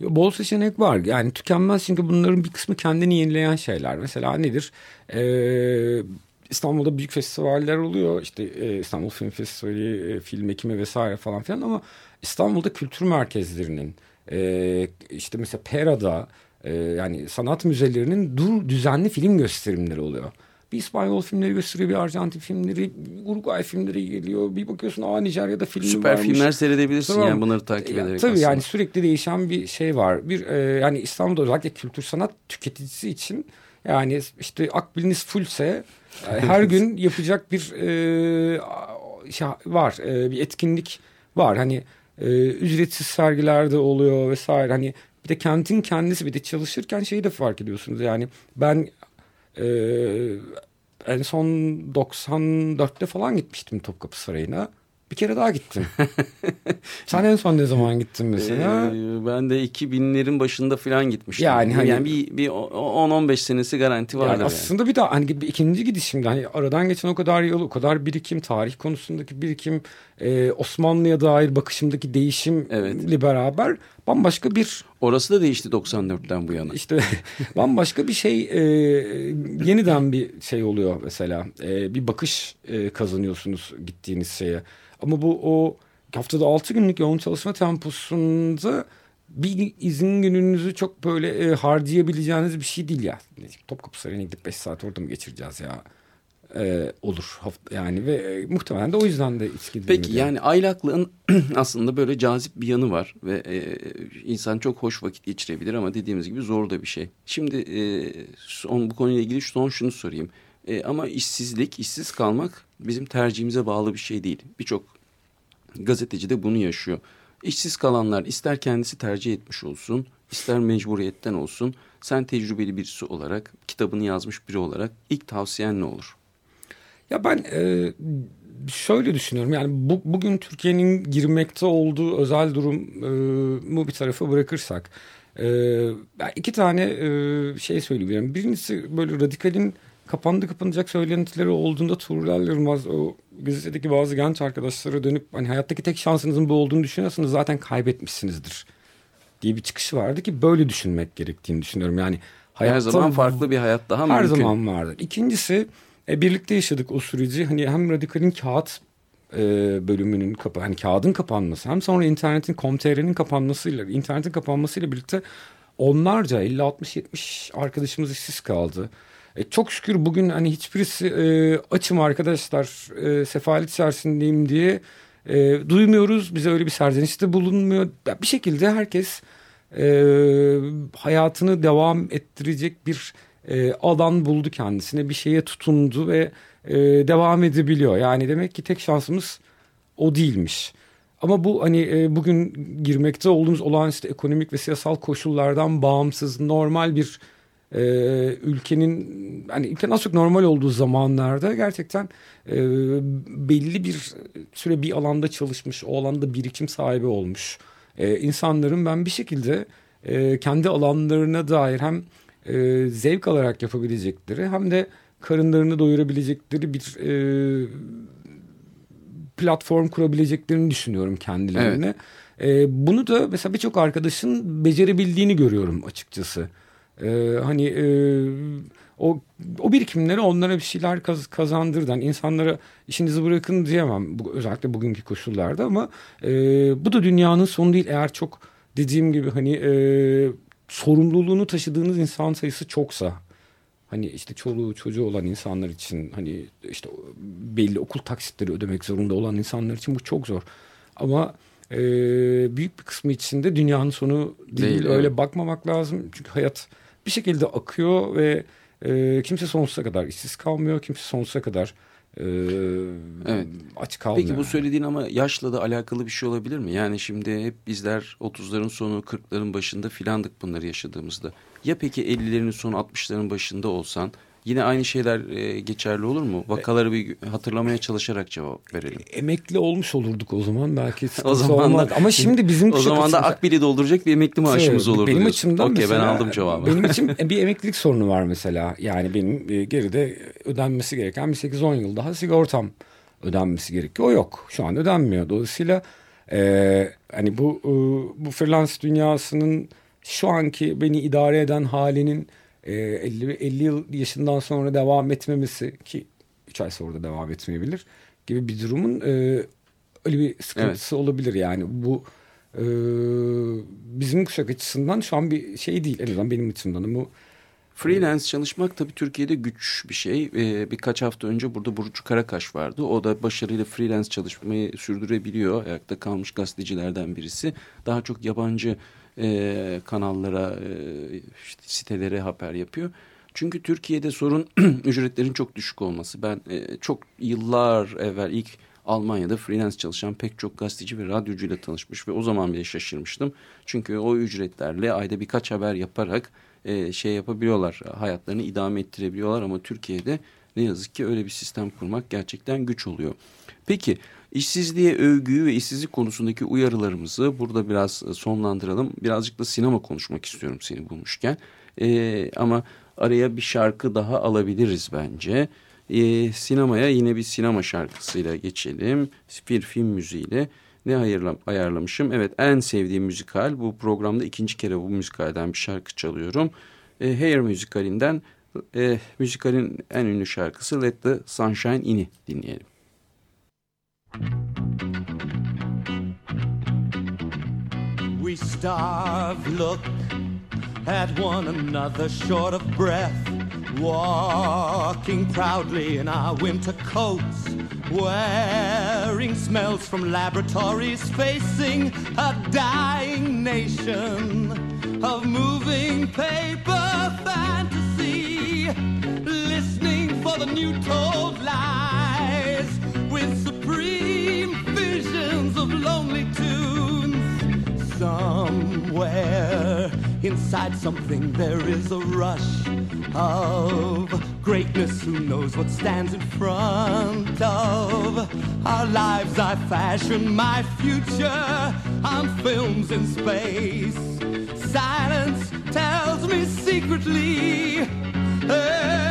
Bol seçenek var. Yani tükenmez çünkü bunların bir kısmı kendini yenileyen şeyler. Mesela nedir? Ee, İstanbul'da büyük festivaller oluyor. İşte e, İstanbul Film Festivali, e, film ekimi vesaire falan filan ama İstanbul'da kültür merkezlerinin e, işte mesela Pera'da e, yani sanat müzelerinin dur düzenli film gösterimleri oluyor. Bir İspanyol filmleri gösteriyor, bir Arjantin filmleri, Uruguay filmleri geliyor. Bir bakıyorsun aa Nijerya'da film Süper varmış. filmler seyredebilirsin Tamam. yani bunları takip Ya, ederek Tabii aslında. yani sürekli değişen bir şey var. Bir e, yani İstanbul'da özellikle kültür sanat tüketicisi için yani işte akbiliniz fullse e, her gün yapacak bir e, şey var. E, bir etkinlik var. Hani e, ücretsiz sergiler de oluyor vesaire. Hani bir de kentin kendisi bir de çalışırken şeyi de fark ediyorsunuz. Yani ben e, en son 94'te falan gitmiştim Topkapı Sarayı'na. Bir kere daha gittim. Sen en son ne zaman gittin mesela? Ee, ben de 2000'lerin başında falan gitmiştim. Yani Yani, hani- bir, bir 10-15 senesi garanti vardır. Yani Yani aslında bir daha hani bir ikinci gidişimde hani aradan geçen o kadar yıl, o kadar birikim, tarih konusundaki birikim, e, Osmanlı'ya dair bakışımdaki değişimle Evet. beraber bambaşka bir Orası da değişti 94'ten bu yana. işte bambaşka bir şey e, yeniden bir şey oluyor mesela E, bir bakış e, kazanıyorsunuz gittiğiniz şeye ama bu o haftada 6 günlük yoğun çalışma temposunda bir izin gününüzü çok böyle e, harcayabileceğiniz bir şey değil ya. Topkapı Sarayı'na gidip 5 saat orada mı geçireceğiz ya? E, olur yani ve e, muhtemelen de o yüzden de içki Peki yani aylaklığın aslında böyle cazip bir yanı var ve e, insan çok hoş vakit geçirebilir ama dediğimiz gibi zor da bir şey. Şimdi e, son bu konuyla ilgili son şunu sorayım. E, ama işsizlik, işsiz kalmak bizim tercihimize bağlı bir şey değil. Birçok gazeteci de bunu yaşıyor. İşsiz kalanlar ister kendisi tercih etmiş olsun, ister mecburiyetten olsun. Sen tecrübeli birisi olarak, kitabını yazmış biri olarak ilk tavsiyen ne olur? Ya ben e, şöyle düşünüyorum yani bu, bugün Türkiye'nin girmekte olduğu özel durumu bir tarafa bırakırsak e, iki tane e, şey söyleyebilirim. Birincisi böyle radikalin kapandı kapanacak söylentileri olduğunda Tuğrul Yılmaz o gazetedeki bazı genç arkadaşlara dönüp hani hayattaki tek şansınızın bu olduğunu düşünüyorsanız zaten kaybetmişsinizdir diye bir çıkışı vardı ki böyle düşünmek gerektiğini düşünüyorum. Yani Her zaman farklı bir hayat daha her mümkün. zaman vardır. İkincisi e, birlikte yaşadık o süreci. Hani hem radikalin kağıt e, bölümünün kapa hani kağıdın kapanması hem sonra internetin com.tr'nin kapanmasıyla internetin kapanmasıyla birlikte onlarca 50 60 70 arkadaşımız işsiz kaldı. E, çok şükür bugün hani hiçbirisi e, açım arkadaşlar e, sefalet içerisindeyim diye e, duymuyoruz. Bize öyle bir serzenişte bulunmuyor. Bir şekilde herkes e, hayatını devam ettirecek bir e, alan buldu kendisine. Bir şeye tutundu ve e, devam edebiliyor. Yani demek ki tek şansımız o değilmiş. Ama bu hani e, bugün girmekte olduğumuz olağanüstü ekonomik ve siyasal koşullardan bağımsız normal bir e, ülkenin hani ülkenin az çok normal olduğu zamanlarda gerçekten e, belli bir süre bir alanda çalışmış, o alanda birikim sahibi olmuş e, insanların ben bir şekilde e, kendi alanlarına dair hem e, zevk alarak yapabilecekleri hem de karınlarını doyurabilecekleri bir e, platform kurabileceklerini düşünüyorum kendilerine. E, bunu da mesela birçok arkadaşın becerebildiğini görüyorum açıkçası. E, hani e, o o birikimleri onlara bir şeyler kaz, kazandırdan insanlara işinizi bırakın diyemem bu, özellikle bugünkü koşullarda ama e, bu da dünyanın sonu değil eğer çok dediğim gibi hani e, sorumluluğunu taşıdığınız insan sayısı çoksa hani işte çoluğu çocuğu olan insanlar için hani işte belli okul taksitleri ödemek zorunda olan insanlar için bu çok zor ama e, büyük bir kısmı içinde dünyanın sonu değil, Değil, öyle evet. bakmamak lazım çünkü hayat bir şekilde akıyor ve e, kimse sonsuza kadar işsiz kalmıyor kimse sonsuza kadar e, Evet. aç kalmıyor. Peki bu söylediğin ama yaşla da alakalı bir şey olabilir mi? Yani şimdi hep bizler 30'ların sonu 40'ların başında filandık bunları yaşadığımızda. Ya peki 50'lerin sonu 60'ların başında olsan yine aynı şeyler e, geçerli olur mu? Vakaları bir hatırlamaya çalışarak cevap verelim. emekli olmuş olurduk o zaman belki O zaman olmaz. da, ama şimdi bizim o zaman da akbili dolduracak bir emekli maaşımız Evet, olurdu. Benim diyorsun. açımdan Okey ben mesela, aldım cevabı. Benim için bir emeklilik sorunu var mesela. Yani benim e, geride ödenmesi gereken bir 8-10 yıl daha sigortam ödenmesi gerekiyor. O yok. Şu an ödenmiyor. Dolayısıyla e, hani bu e, bu freelance dünyasının şu anki beni idare eden halinin e, 50 50 yıl yaşından sonra devam etmemesi ki 3 ay sonra da devam etmeyebilir gibi bir durumun e, öyle bir sıkıntısı olabilir yani bu e, bizim kuşak açısından şu an bir şey değil en azından benim açımdan bu Freelance çalışmak tabii Türkiye'de güç bir şey. Ee, birkaç hafta önce burada Burcu Karakaş vardı. O da başarıyla freelance çalışmayı sürdürebiliyor. Ayakta kalmış gazetecilerden birisi. Daha çok yabancı e, kanallara, e, işte sitelere haber yapıyor. Çünkü Türkiye'de sorun ücretlerin çok düşük olması. Ben e, çok yıllar evvel ilk Almanya'da freelance çalışan pek çok gazeteci ve radyocuyla tanışmış ve o zaman bile şaşırmıştım. Çünkü o ücretlerle ayda birkaç haber yaparak e, şey yapabiliyorlar, hayatlarını idame ettirebiliyorlar ama Türkiye'de ne yazık ki öyle bir sistem kurmak gerçekten güç oluyor. Peki işsizliğe övgüyü ve işsizlik konusundaki uyarılarımızı burada biraz sonlandıralım. Birazcık da sinema konuşmak istiyorum seni bulmuşken. E, ama araya bir şarkı daha alabiliriz bence. E, sinemaya yine bir sinema şarkısıyla geçelim. Bir film müziğiyle. Ne ayarlam ayarlamışım? Evet en sevdiğim müzikal. Bu programda ikinci kere bu müzikalden bir şarkı çalıyorum. E, Hair müzikalinden e, müzikalin en ünlü şarkısı Let the Sunshine In'i dinleyelim. We starve, look at one another short of breath, walking proudly in our winter coats, wearing smells from laboratories, facing a dying nation of moving paper fantasy, listening for the new told lies with lonely tunes. Somewhere inside something there is a rush of Greatness, who knows what stands in front of our lives? I fashion my future on films in space. Silence tells me secretly everything,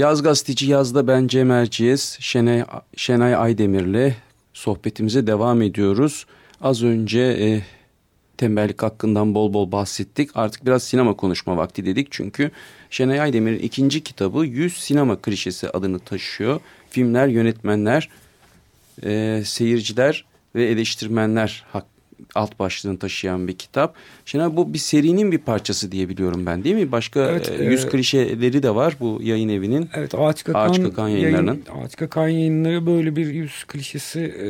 Yaz Gazeteci Yaz'da ben Cem Erciyes, Şenay, Şenay Aydemir'le sohbetimize devam ediyoruz. Az önce e, tembellik hakkından bol bol bahsettik. Artık biraz sinema konuşma vakti dedik. Çünkü Şenay Aydemir'in ikinci kitabı 100 Sinema Klişesi adını taşıyor. Filmler, yönetmenler, e, seyirciler ve eleştirmenler hak, alt başlığını taşıyan bir kitap. Şenay bu bir serinin bir parçası diye biliyorum ben değil mi? Başka Evet, e, yüz e, klişeleri de var bu yayın evinin. Evet Ağaç Kakan, Ağaç Kakan yayınlarının. Yayın, Ağaç Kakan yayınları böyle bir yüz klişesi e,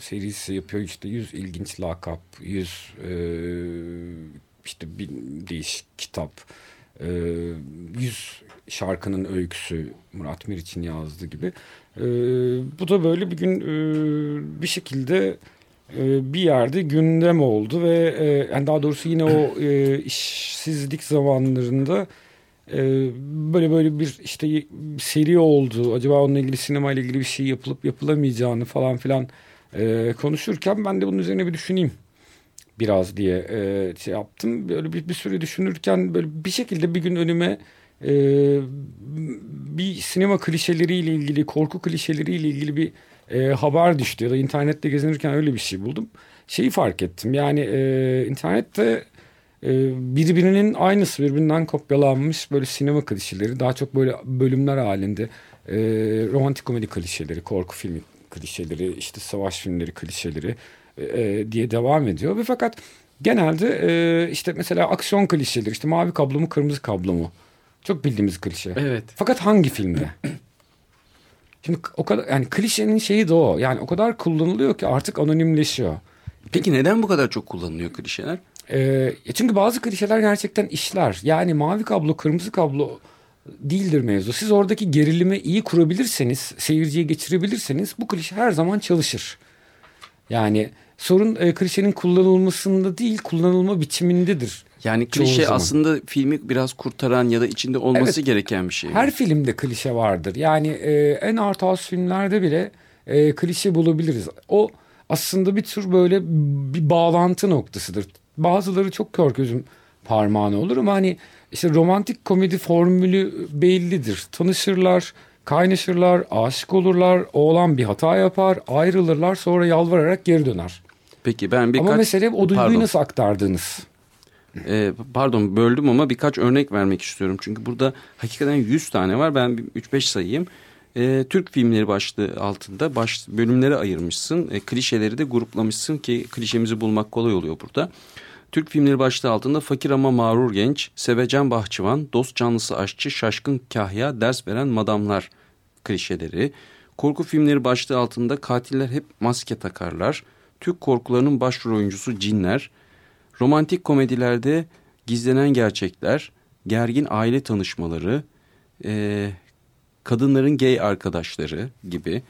serisi yapıyor. İşte yüz ilginç lakap, yüz e, işte bir değişik kitap, e, yüz şarkının öyküsü Murat Meriç'in yazdığı gibi. E, bu da böyle bir gün e, bir şekilde bir yerde gündem oldu ve e, yani daha doğrusu yine o e, işsizlik zamanlarında e, böyle böyle bir işte seri oldu. Acaba onunla ilgili sinema ile ilgili bir şey yapılıp yapılamayacağını falan filan konuşurken ben de bunun üzerine bir düşüneyim biraz diye şey yaptım. Böyle bir, bir süre düşünürken böyle bir şekilde bir gün önüme bir sinema klişeleriyle ilgili, korku klişeleriyle ilgili bir e, haber düştü ya da internette gezinirken öyle bir şey buldum. Şeyi fark ettim yani e, internette e, birbirinin aynısı birbirinden kopyalanmış böyle sinema klişeleri daha çok böyle bölümler halinde e, romantik komedi klişeleri, korku filmi klişeleri, işte savaş filmleri klişeleri e, diye devam ediyor ve fakat genelde e, işte mesela aksiyon klişeleri işte mavi kablo mu kırmızı kablo mu çok bildiğimiz klişe. Evet. Fakat hangi filmde? Şimdi o kadar yani klişenin şeyi de o. Yani o kadar kullanılıyor ki artık anonimleşiyor. Peki neden bu kadar çok kullanılıyor klişeler? Ee, çünkü bazı klişeler gerçekten işler. Yani mavi kablo, kırmızı kablo değildir mevzu. Siz oradaki gerilimi iyi kurabilirseniz, seyirciye geçirebilirseniz bu klişe her zaman çalışır. Yani sorun e, klişenin kullanılmasında değil kullanılma biçimindedir. Yani klişe aslında filmi biraz kurtaran ya da içinde olması Evet. gereken bir şey. Her filmde klişe vardır. Yani e, en art house filmlerde bile e, klişe bulabiliriz. O aslında bir tür böyle bir bağlantı noktasıdır. Bazıları çok kör gözüm parmağına olur ama hani işte romantik komedi formülü bellidir. Tanışırlar, kaynaşırlar, aşık olurlar, oğlan bir hata yapar, ayrılırlar sonra yalvararak geri döner. Peki ben birkaç... ama mesele o duyguyu Pardon. nasıl aktardığınız. Ee, pardon böldüm ama birkaç örnek vermek istiyorum. Çünkü burada hakikaten 100 tane var. Ben bir 3-5 sayayım. Ee, Türk filmleri başlığı altında baş, bölümlere ayırmışsın. Ee, klişeleri de gruplamışsın ki klişemizi bulmak kolay oluyor burada. Türk filmleri başlığı altında fakir ama mağrur genç, sevecen bahçıvan, dost canlısı aşçı, şaşkın kahya, ders veren madamlar klişeleri. Korku filmleri başlığı altında katiller hep maske takarlar. Türk korkularının başrol oyuncusu cinler. Romantik komedilerde gizlenen gerçekler, gergin aile tanışmaları, e, kadınların gay arkadaşları gibi.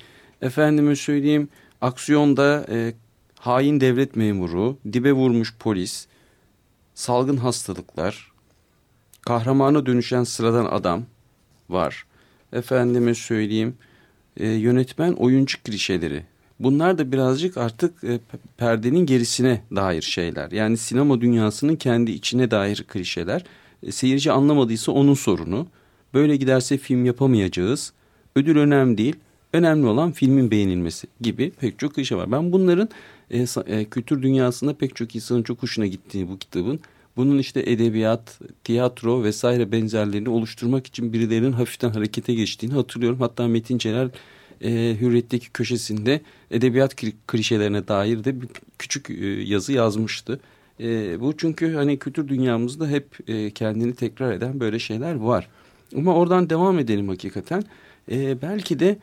Efendime söyleyeyim aksiyonda e, hain devlet memuru, dibe vurmuş polis, salgın hastalıklar, kahramana dönüşen sıradan adam var. Efendime söyleyeyim e, yönetmen oyuncu klişeleri. Bunlar da birazcık artık e, perdenin gerisine dair şeyler. Yani sinema dünyasının kendi içine dair klişeler. E, seyirci anlamadıysa onun sorunu. Böyle giderse film yapamayacağız. Ödül önemli değil. Önemli olan filmin beğenilmesi gibi pek çok klişe var. Ben bunların e, e, kültür dünyasında pek çok insanın çok hoşuna gittiği bu kitabın bunun işte edebiyat, tiyatro vesaire benzerlerini oluşturmak için birilerinin hafiften harekete geçtiğini hatırlıyorum. Hatta Metin Celal e, Hürriyet'teki köşesinde edebiyat kli- klişelerine dair de bir küçük e, yazı yazmıştı. E, bu çünkü hani kültür dünyamızda hep e, kendini tekrar eden böyle şeyler var. Ama oradan devam edelim hakikaten. E, belki de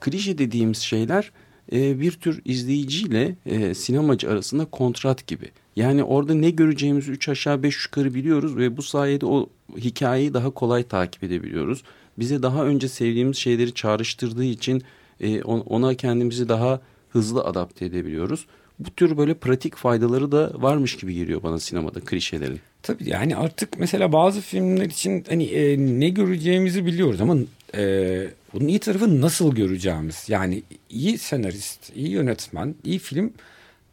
klişe dediğimiz şeyler e, bir tür izleyiciyle e, sinemacı arasında kontrat gibi. Yani orada ne göreceğimizi üç aşağı beş yukarı biliyoruz ve bu sayede o hikayeyi daha kolay takip edebiliyoruz. Bize daha önce sevdiğimiz şeyleri çağrıştırdığı için e, on- ona kendimizi daha hızlı adapte edebiliyoruz. Bu tür böyle pratik faydaları da varmış gibi geliyor bana sinemada klişelerin. Tabii yani artık mesela bazı filmler için hani e, ne göreceğimizi biliyoruz ama e, bunun iyi tarafı nasıl göreceğimiz. Yani iyi senarist, iyi yönetmen, iyi film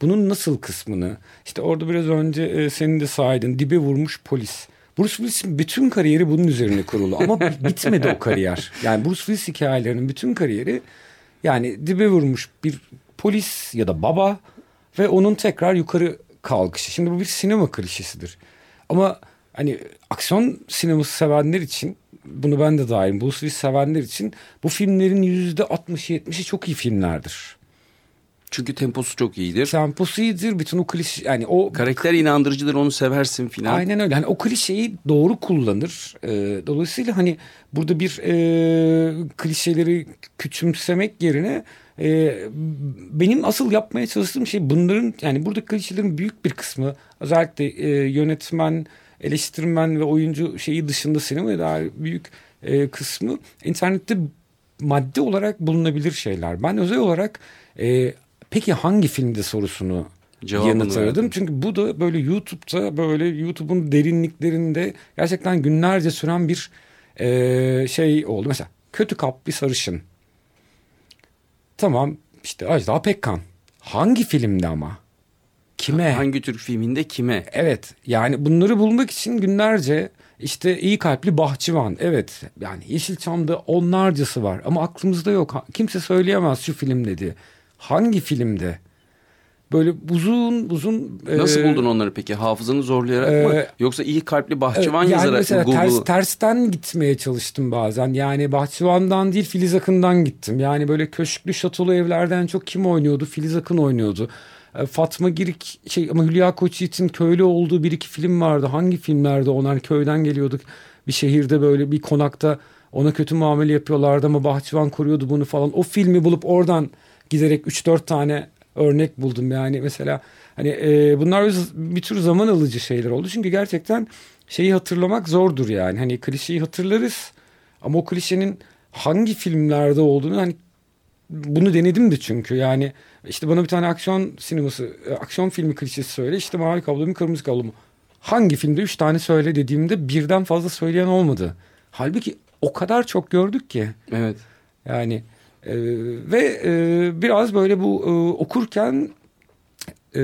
bunun nasıl kısmını işte orada biraz önce e, senin de saydın dibe vurmuş polis. Bruce Willis'in bütün kariyeri bunun üzerine kurulu ama bitmedi o kariyer. Yani Bruce Willis hikayelerinin bütün kariyeri yani dibe vurmuş bir polis ya da baba ve onun tekrar yukarı kalkışı. Şimdi bu bir sinema klişesidir. Ama hani aksiyon sineması sevenler için bunu ben de dahilim. Bruce Willis sevenler için bu filmlerin yüzde 60-70'i çok iyi filmlerdir. Çünkü temposu çok iyidir. Temposu iyidir. Bütün o klişe yani o Karakter inandırıcıdır onu seversin filan. Aynen öyle. Hani o klişeyi doğru kullanır. Ee, dolayısıyla hani burada bir e, klişeleri küçümsemek yerine e, benim asıl yapmaya çalıştığım şey bunların yani burada klişelerin büyük bir kısmı özellikle e, yönetmen, eleştirmen ve oyuncu şeyi dışında sinemaya dair büyük e, kısmı internette madde olarak bulunabilir şeyler. Ben özel olarak e, peki hangi filmde sorusunu Cevabını yanıt aradım. verdim. Çünkü bu da böyle YouTube'da böyle YouTube'un derinliklerinde gerçekten günlerce süren bir e, şey oldu. Mesela kötü kap bir sarışın. Tamam işte Ajda Pekkan. Hangi filmde ama? Kime? Hangi Türk filminde kime? Evet yani bunları bulmak için günlerce işte iyi kalpli bahçıvan evet yani Yeşilçam'da onlarcası var ama aklımızda yok. Kimse söyleyemez şu film dedi. Hangi filmde? Böyle uzun uzun... Nasıl e, buldun onları peki? Hafızanı zorlayarak mı? Ee, Yoksa iyi kalpli bahçıvan yani yazarak mesela mı ters, tersten gitmeye çalıştım bazen. Yani Bahçıvan'dan değil Filiz Akın'dan gittim. Yani böyle köşklü şatolu evlerden çok kim oynuyordu? Filiz Akın oynuyordu. E, Fatma Girik şey ama Hülya Koçyiğit'in köylü olduğu bir iki film vardı. Hangi filmlerde onlar köyden geliyorduk. Bir şehirde böyle bir konakta ona kötü muamele yapıyorlardı ama Bahçıvan koruyordu bunu falan. O filmi bulup oradan giderek 3-4 tane örnek buldum. Yani mesela hani e, bunlar bir tür zaman alıcı şeyler oldu. Çünkü gerçekten şeyi hatırlamak zordur yani. Hani klişeyi hatırlarız ama o klişenin hangi filmlerde olduğunu hani bunu denedim de çünkü. Yani işte bana bir tane aksiyon sineması e, aksiyon filmi klişesi söyle işte mavi kablo mu kırmızı kablo mu? Hangi filmde üç tane söyle dediğimde birden fazla söyleyen olmadı. Halbuki o kadar çok gördük ki. Evet. yani e, ve e, biraz böyle bu e, okurken e,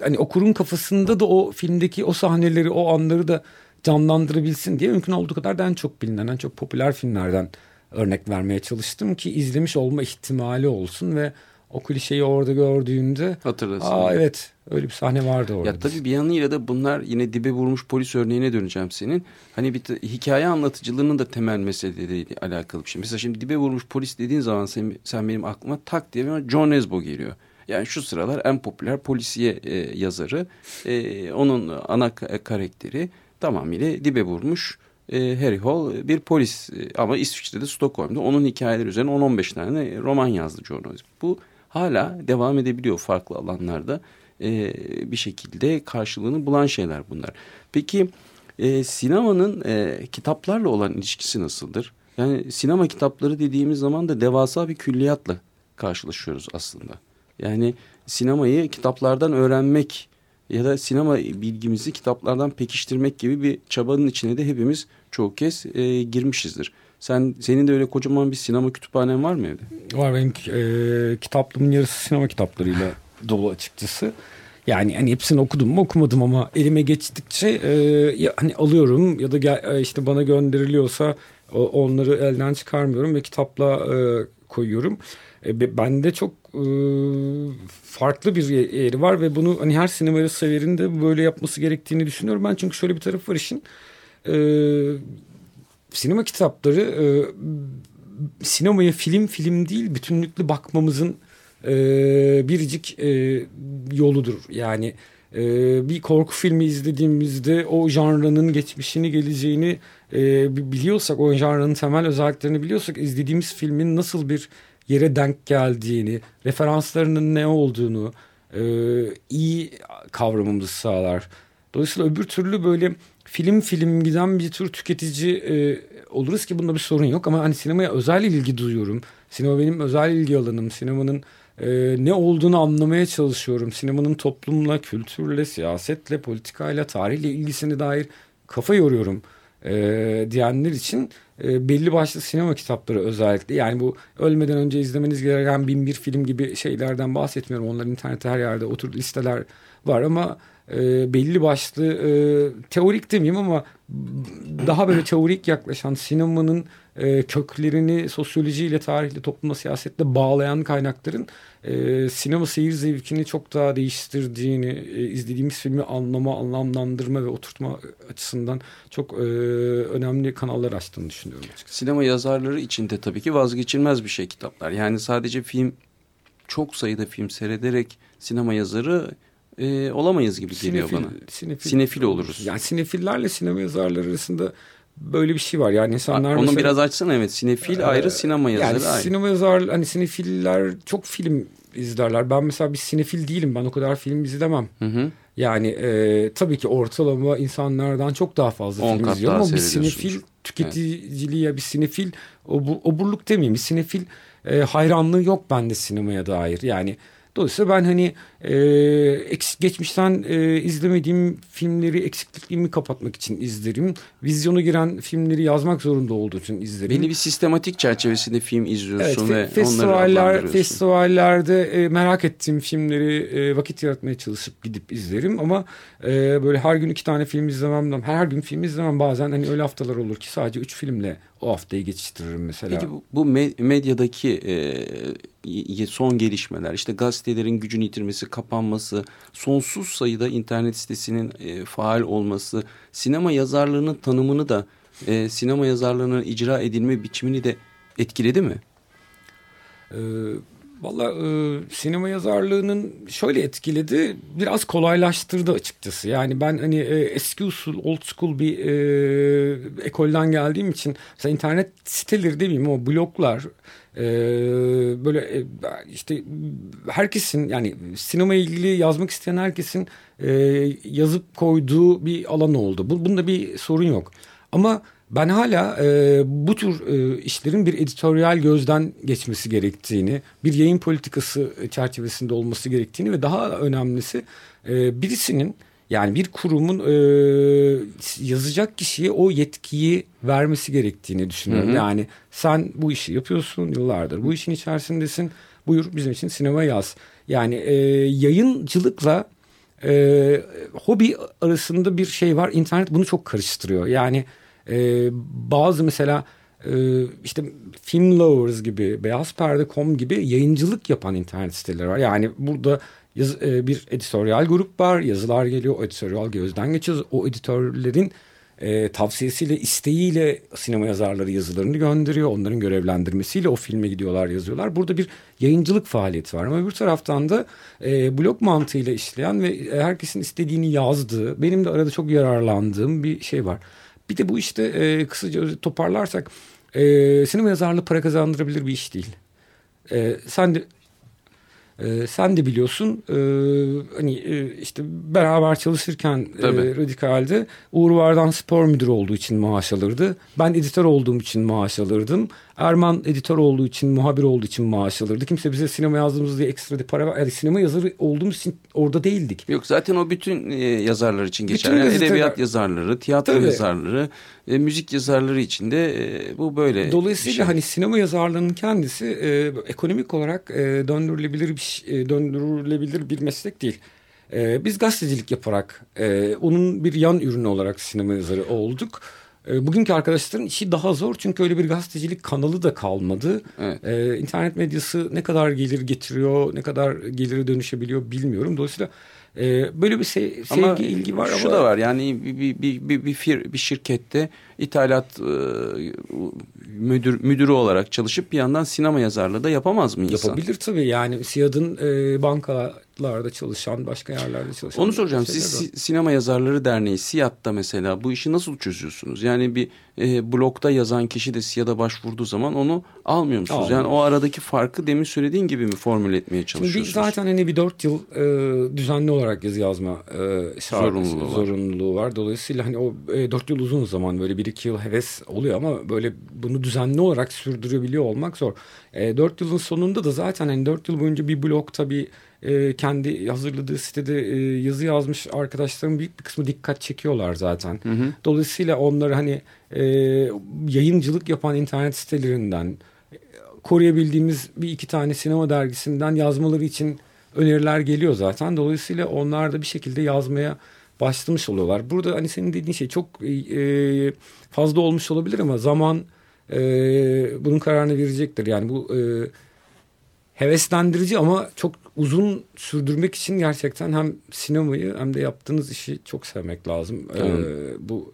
hani okurun kafasında da o filmdeki o sahneleri o anları da canlandırabilsin diye mümkün olduğu kadar da en çok bilinen en çok popüler filmlerden örnek vermeye çalıştım ki izlemiş olma ihtimali olsun ve o klişeyi orada gördüğünde Hatırlasın. aa evet öyle bir sahne vardı orada. Ya tabii bir yanıyla da bunlar yine dibe vurmuş polis örneğine döneceğim senin. Hani bir hikaye anlatıcılığının da temel meseleleriyle alakalı bir şey. Mesela şimdi dibe vurmuş polis dediğin zaman sen, sen benim aklıma tak diye bir John Nesbo geliyor. Yani şu sıralar en popüler polisiye e, yazarı. E, onun ana ka- karakteri tamamıyla dibe vurmuş e, Harry Hall bir polis. E, ama İsviçre'de Stockholm'da onun hikayeleri üzerine 10-15 tane roman yazdı John Nesbo. Bu hala devam edebiliyor farklı alanlarda e, bir şekilde karşılığını bulan şeyler bunlar. Peki e, sinemanın e, kitaplarla olan ilişkisi nasıldır? Yani sinema kitapları dediğimiz zaman da devasa bir külliyatla karşılaşıyoruz aslında. Yani sinemayı kitaplardan öğrenmek ya da sinema bilgimizi kitaplardan pekiştirmek gibi bir çabanın içine de hepimiz çoğu kez e, girmişizdir. Sen senin de öyle kocaman bir sinema kütüphanen var mı evde? Var benim e, kitaplığımın yarısı sinema kitaplarıyla dolu açıkçası. Yani hani hepsini okudum mu okumadım ama elime geçtikçe e, ya, hani alıyorum ya da gel, e, işte bana gönderiliyorsa o, onları elden çıkarmıyorum ve kitapla e, koyuyorum. E, be- bende çok e, farklı bir ye- yeri var ve bunu hani her sinema severin de böyle yapması gerektiğini düşünüyorum. Ben çünkü şöyle bir tarafı var işin. E, sinema kitapları e, sinemaya film film değil bütünlüklü bakmamızın e, biricik e, yoludur. Yani e, bir korku filmi izlediğimizde o janrının geçmişini geleceğini e, bi- biliyorsak o janrının temel özelliklerini biliyorsak izlediğimiz filmin nasıl bir yere denk geldiğini referanslarının ne olduğunu e, iyi kavramamızı sağlar. Dolayısıyla öbür türlü böyle film film giden bir tür tüketici e, oluruz ki bunda bir sorun yok ama hani sinemaya özel ilgi duyuyorum. Sinema benim özel ilgi alanım. Sinemanın e, ne olduğunu anlamaya çalışıyorum. Sinemanın toplumla, kültürle, siyasetle, politikayla, tarihle ilgisine dair kafa yoruyorum e, diyenler için e, belli başlı sinema kitapları özellikle yani bu ölmeden önce izlemeniz gereken bin bir film gibi şeylerden bahsetmiyorum. Onlar internette her yerde otur listeler var ama e, belli başlı e, teorik demeyeyim ama daha böyle teorik yaklaşan sinemanın e, köklerini sosyolojiyle, tarihle, toplumla, siyasetle bağlayan kaynakların e, sinema seyir zevkini çok daha değiştirdiğini, e, izlediğimiz filmi anlama, anlamlandırma ve oturtma açısından çok e, önemli kanallar açtığını düşünüyorum açıkçası. Sinema yazarları için de tabii ki vazgeçilmez bir şey kitaplar. Yani sadece film çok sayıda film seyrederek sinema yazarı e, olamayız gibi geliyor Sinefil- bana. Sinefil, Sinefil oluruz. Yani sinefillerle sinema yazarları arasında böyle bir şey var. Yani insanlar Onu mesela- biraz açsana evet. Sinefil Ee, ayrı, sinema yazarı yani ayrı. sinema yazar hani sinefiller çok film izlerler. Ben mesela bir sinefil değilim. Ben o kadar film izlemem. Hı hı. Yani e, tabii ki ortalama insanlardan çok daha fazla On film izliyorum ama bir sinefil tüketiciliği ya bir sinefil obu- oburluk demeyeyim. Bir sinefil e, hayranlığı yok bende sinemaya dair. Yani dolayısıyla ben hani e, eksik geçmişten e, izlemediğim filmleri eksikliklerimi kapatmak için izlerim. Vizyona giren filmleri yazmak zorunda olduğu için izlerim. Belli bir sistematik çerçevesinde film izliyorsun Evet, ve onları festivaller, adlandırıyorsun. festivallerde e, merak ettiğim filmleri e, vakit yaratmaya çalışıp gidip izlerim ama e, böyle her gün iki tane film izlemem, her gün film izlemem bazen hani öyle haftalar olur ki sadece üç filmle o haftayı geçiştiririm mesela. Peki bu, bu me- medyadaki e, son gelişmeler işte gazetelerin gücünü yitirmesi, kapanması, sonsuz sayıda internet sitesinin e, faal olması, sinema yazarlığının tanımını da e, sinema yazarlığının icra edilme biçimini de etkiledi mi? Ee, Valla e, sinema yazarlığının şöyle etkiledi biraz kolaylaştırdı açıkçası. Yani ben hani e, eski usul old school bir e, ekolden geldiğim için mesela internet siteleri demeyeyim ama bloglar e, böyle e, işte herkesin yani sinema ilgili yazmak isteyen herkesin e, yazıp koyduğu bir alan oldu. Bu, bunda bir sorun yok. Ama ben hala e, bu tür e, işlerin bir editoryal gözden geçmesi gerektiğini, bir yayın politikası çerçevesinde olması gerektiğini ve daha önemlisi e, birisinin yani bir kurumun e, yazacak kişiye o yetkiyi vermesi gerektiğini düşünüyorum. Yani sen bu işi yapıyorsun yıllardır bu işin içerisindesin buyur bizim için sinema yaz. Yani e, yayıncılıkla e, hobi arasında bir şey var. İnternet bunu çok karıştırıyor. Yani e, bazı mesela e, işte Film Lovers gibi, Beyaz Perde.com gibi yayıncılık yapan internet siteleri var. Yani burada yaz- e, bir editoryal grup var. Yazılar geliyor. O editoryal gözden geçiyoruz. O editörlerin e, tavsiyesiyle, isteğiyle sinema yazarları yazılarını gönderiyor. Onların görevlendirmesiyle o filme gidiyorlar, yazıyorlar. Burada bir yayıncılık faaliyeti var. Ama bir taraftan da e, blok mantığıyla işleyen ve herkesin istediğini yazdığı, benim de arada çok yararlandığım bir şey var. Bir de bu işte e, kısaca toparlarsak e, sinema yazarlığı para kazandırabilir bir iş değil. E, sen de e, sen de biliyorsun e, hani e, işte beraber çalışırken e. Radikal'de Uğur Vardan spor müdürü olduğu için maaş alırdı. Ben editör olduğum için maaş alırdım. Erman editör olduğu için, muhabir olduğu için maaş alırdı. Kimse bize sinema yazdığımız diye ekstra bir para ver. Yani sinema yazarı olduğumuz için orada değildik. Yok zaten o bütün e, yazarlar için geçer. Bütün Yani edebiyat yazarları, tiyatro Tabii. yazarları, e, müzik yazarları için de e, bu böyle. Dolayısıyla şey. hani sinema yazarlığının kendisi e, ekonomik olarak e, döndürülebilir bir e, döndürülebilir bir meslek değil. E, biz gazetecilik yaparak e, onun bir yan ürünü olarak sinema yazarı olduk. E, bugünkü arkadaşların işi daha zor çünkü öyle bir gazetecilik kanalı da kalmadı. Evet. E, internet medyası ne kadar gelir getiriyor, ne kadar geliri dönüşebiliyor bilmiyorum. Dolayısıyla e, böyle bir se- sevgi, ama ilgi var şu ama da var yani bir bir bir bir, bir şirkette ithalat e, müdür müdürü olarak çalışıp bir yandan sinema yazarlığı da yapamaz mı insan? Yapabilir tabii yani SİAD'ın e, bankalarda çalışan başka yerlerde çalışan. Onu soracağım. Siz var. Si- Sinema Yazarları Derneği SİAD'da mesela bu işi nasıl çözüyorsunuz? Yani bir e, blogda yazan kişi de SİAD'a başvurduğu zaman onu almıyor musunuz? Yani Almıyoruz. o aradaki farkı demin söylediğin gibi mi formüle etmeye Şimdi çalışıyorsunuz? bir zaten hani bir dört yıl e, düzenli olarak yazı yazma e, şart- Zorunluluğu var. zorunluluğu var. Dolayısıyla hani o e, dört yıl uzun zaman böyle bir iki yıl heves oluyor ama böyle bunu düzenli olarak sürdürebiliyor olmak zor. E, dört yılın sonunda da zaten hani dört yıl boyunca bir blogda bir e, kendi hazırladığı sitede e, yazı yazmış arkadaşların büyük bir kısmı dikkat çekiyorlar zaten. Dolayısıyla onları hani e, yayıncılık yapan internet sitelerinden koruyabildiğimiz bir iki tane sinema dergisinden yazmaları için öneriler geliyor zaten. Dolayısıyla onlar da bir şekilde yazmaya başlamış oluyorlar. Burada hani senin dediğin şey çok e, fazla olmuş olabilir ama zaman e, bunun kararını verecektir. Yani bu e, heveslendirici ama çok uzun sürdürmek için gerçekten hem sinemayı hem de yaptığınız işi çok sevmek lazım. E, Tamam. bu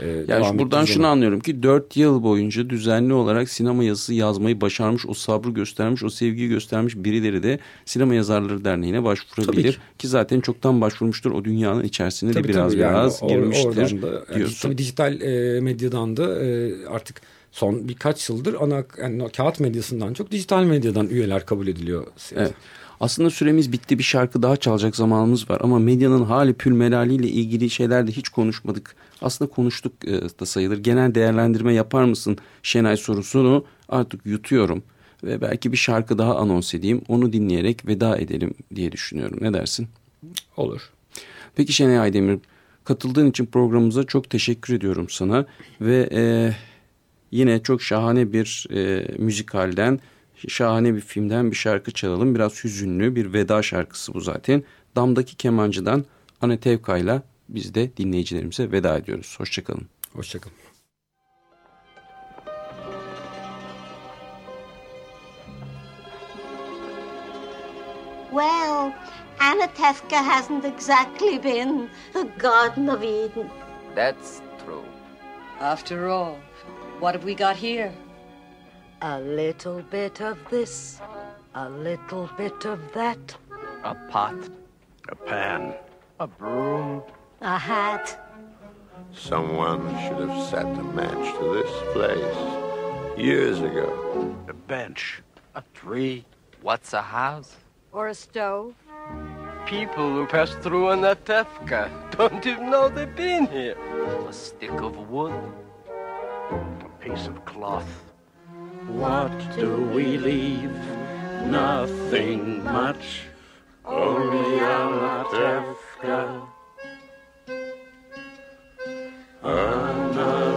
e, Yani şu- buradan şunu zaman. anlıyorum ki 4 yıl boyunca düzenli olarak sinema yazısı yazmayı başarmış, o sabrı göstermiş, o sevgiyi göstermiş birileri de Sinema Yazarları Derneği'ne başvurabilir. Ki. ki. zaten çoktan başvurmuştur. O dünyanın içerisinde de Tabii biraz tabii yani biraz or- girmiştir oradan da, yani tabii dijital e, medyadan da e, artık son birkaç yıldır ana yani kağıt medyasından çok dijital medyadan üyeler kabul ediliyor. Evet. Aslında süremiz bitti bir şarkı daha çalacak zamanımız var ama medyanın hali pülmelaliyle ilgili şeyler de hiç konuşmadık. Aslında konuştuk e, da sayılır. Genel değerlendirme yapar mısın Şenay sorusunu artık yutuyorum. Ve belki bir şarkı daha anons edeyim. Onu dinleyerek veda edelim diye düşünüyorum. Ne dersin? Olur. Peki Şenay Aydemir katıldığın için programımıza çok teşekkür ediyorum sana. Ve e, yine çok şahane bir e, müzikalden, şahane bir filmden bir şarkı çalalım. Biraz hüzünlü bir veda şarkısı bu zaten. Damdaki Kemancı'dan Ane Tevka'yla biz de dinleyicilerimize veda ediyoruz. Hoşçakalın. Hoşçakalın. Well, Anatevka hasn't exactly been the Garden of Eden. That's true. After all, what have we got here? A little bit of this, a little bit of that, A pot. A pan. A broom. A hat. Someone should have set a match to this place years ago. A bench. A tree. What's a house? Or a stove. People who pass through Anatevka don't even know they've been here. A stick of wood. A piece of cloth. What do we leave? Nothing much, only Anatevka. Anatevka,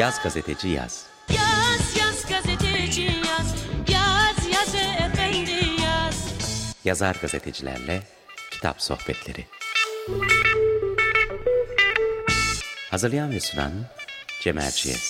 yaz. Gazeteci yaz. Yaz, yaz gazeteci yaz. Yaz, yaz efendi yaz. Yazar gazetecilerle kitap sohbetleri. Hazırlayan ve sunan Cemal Çiğez.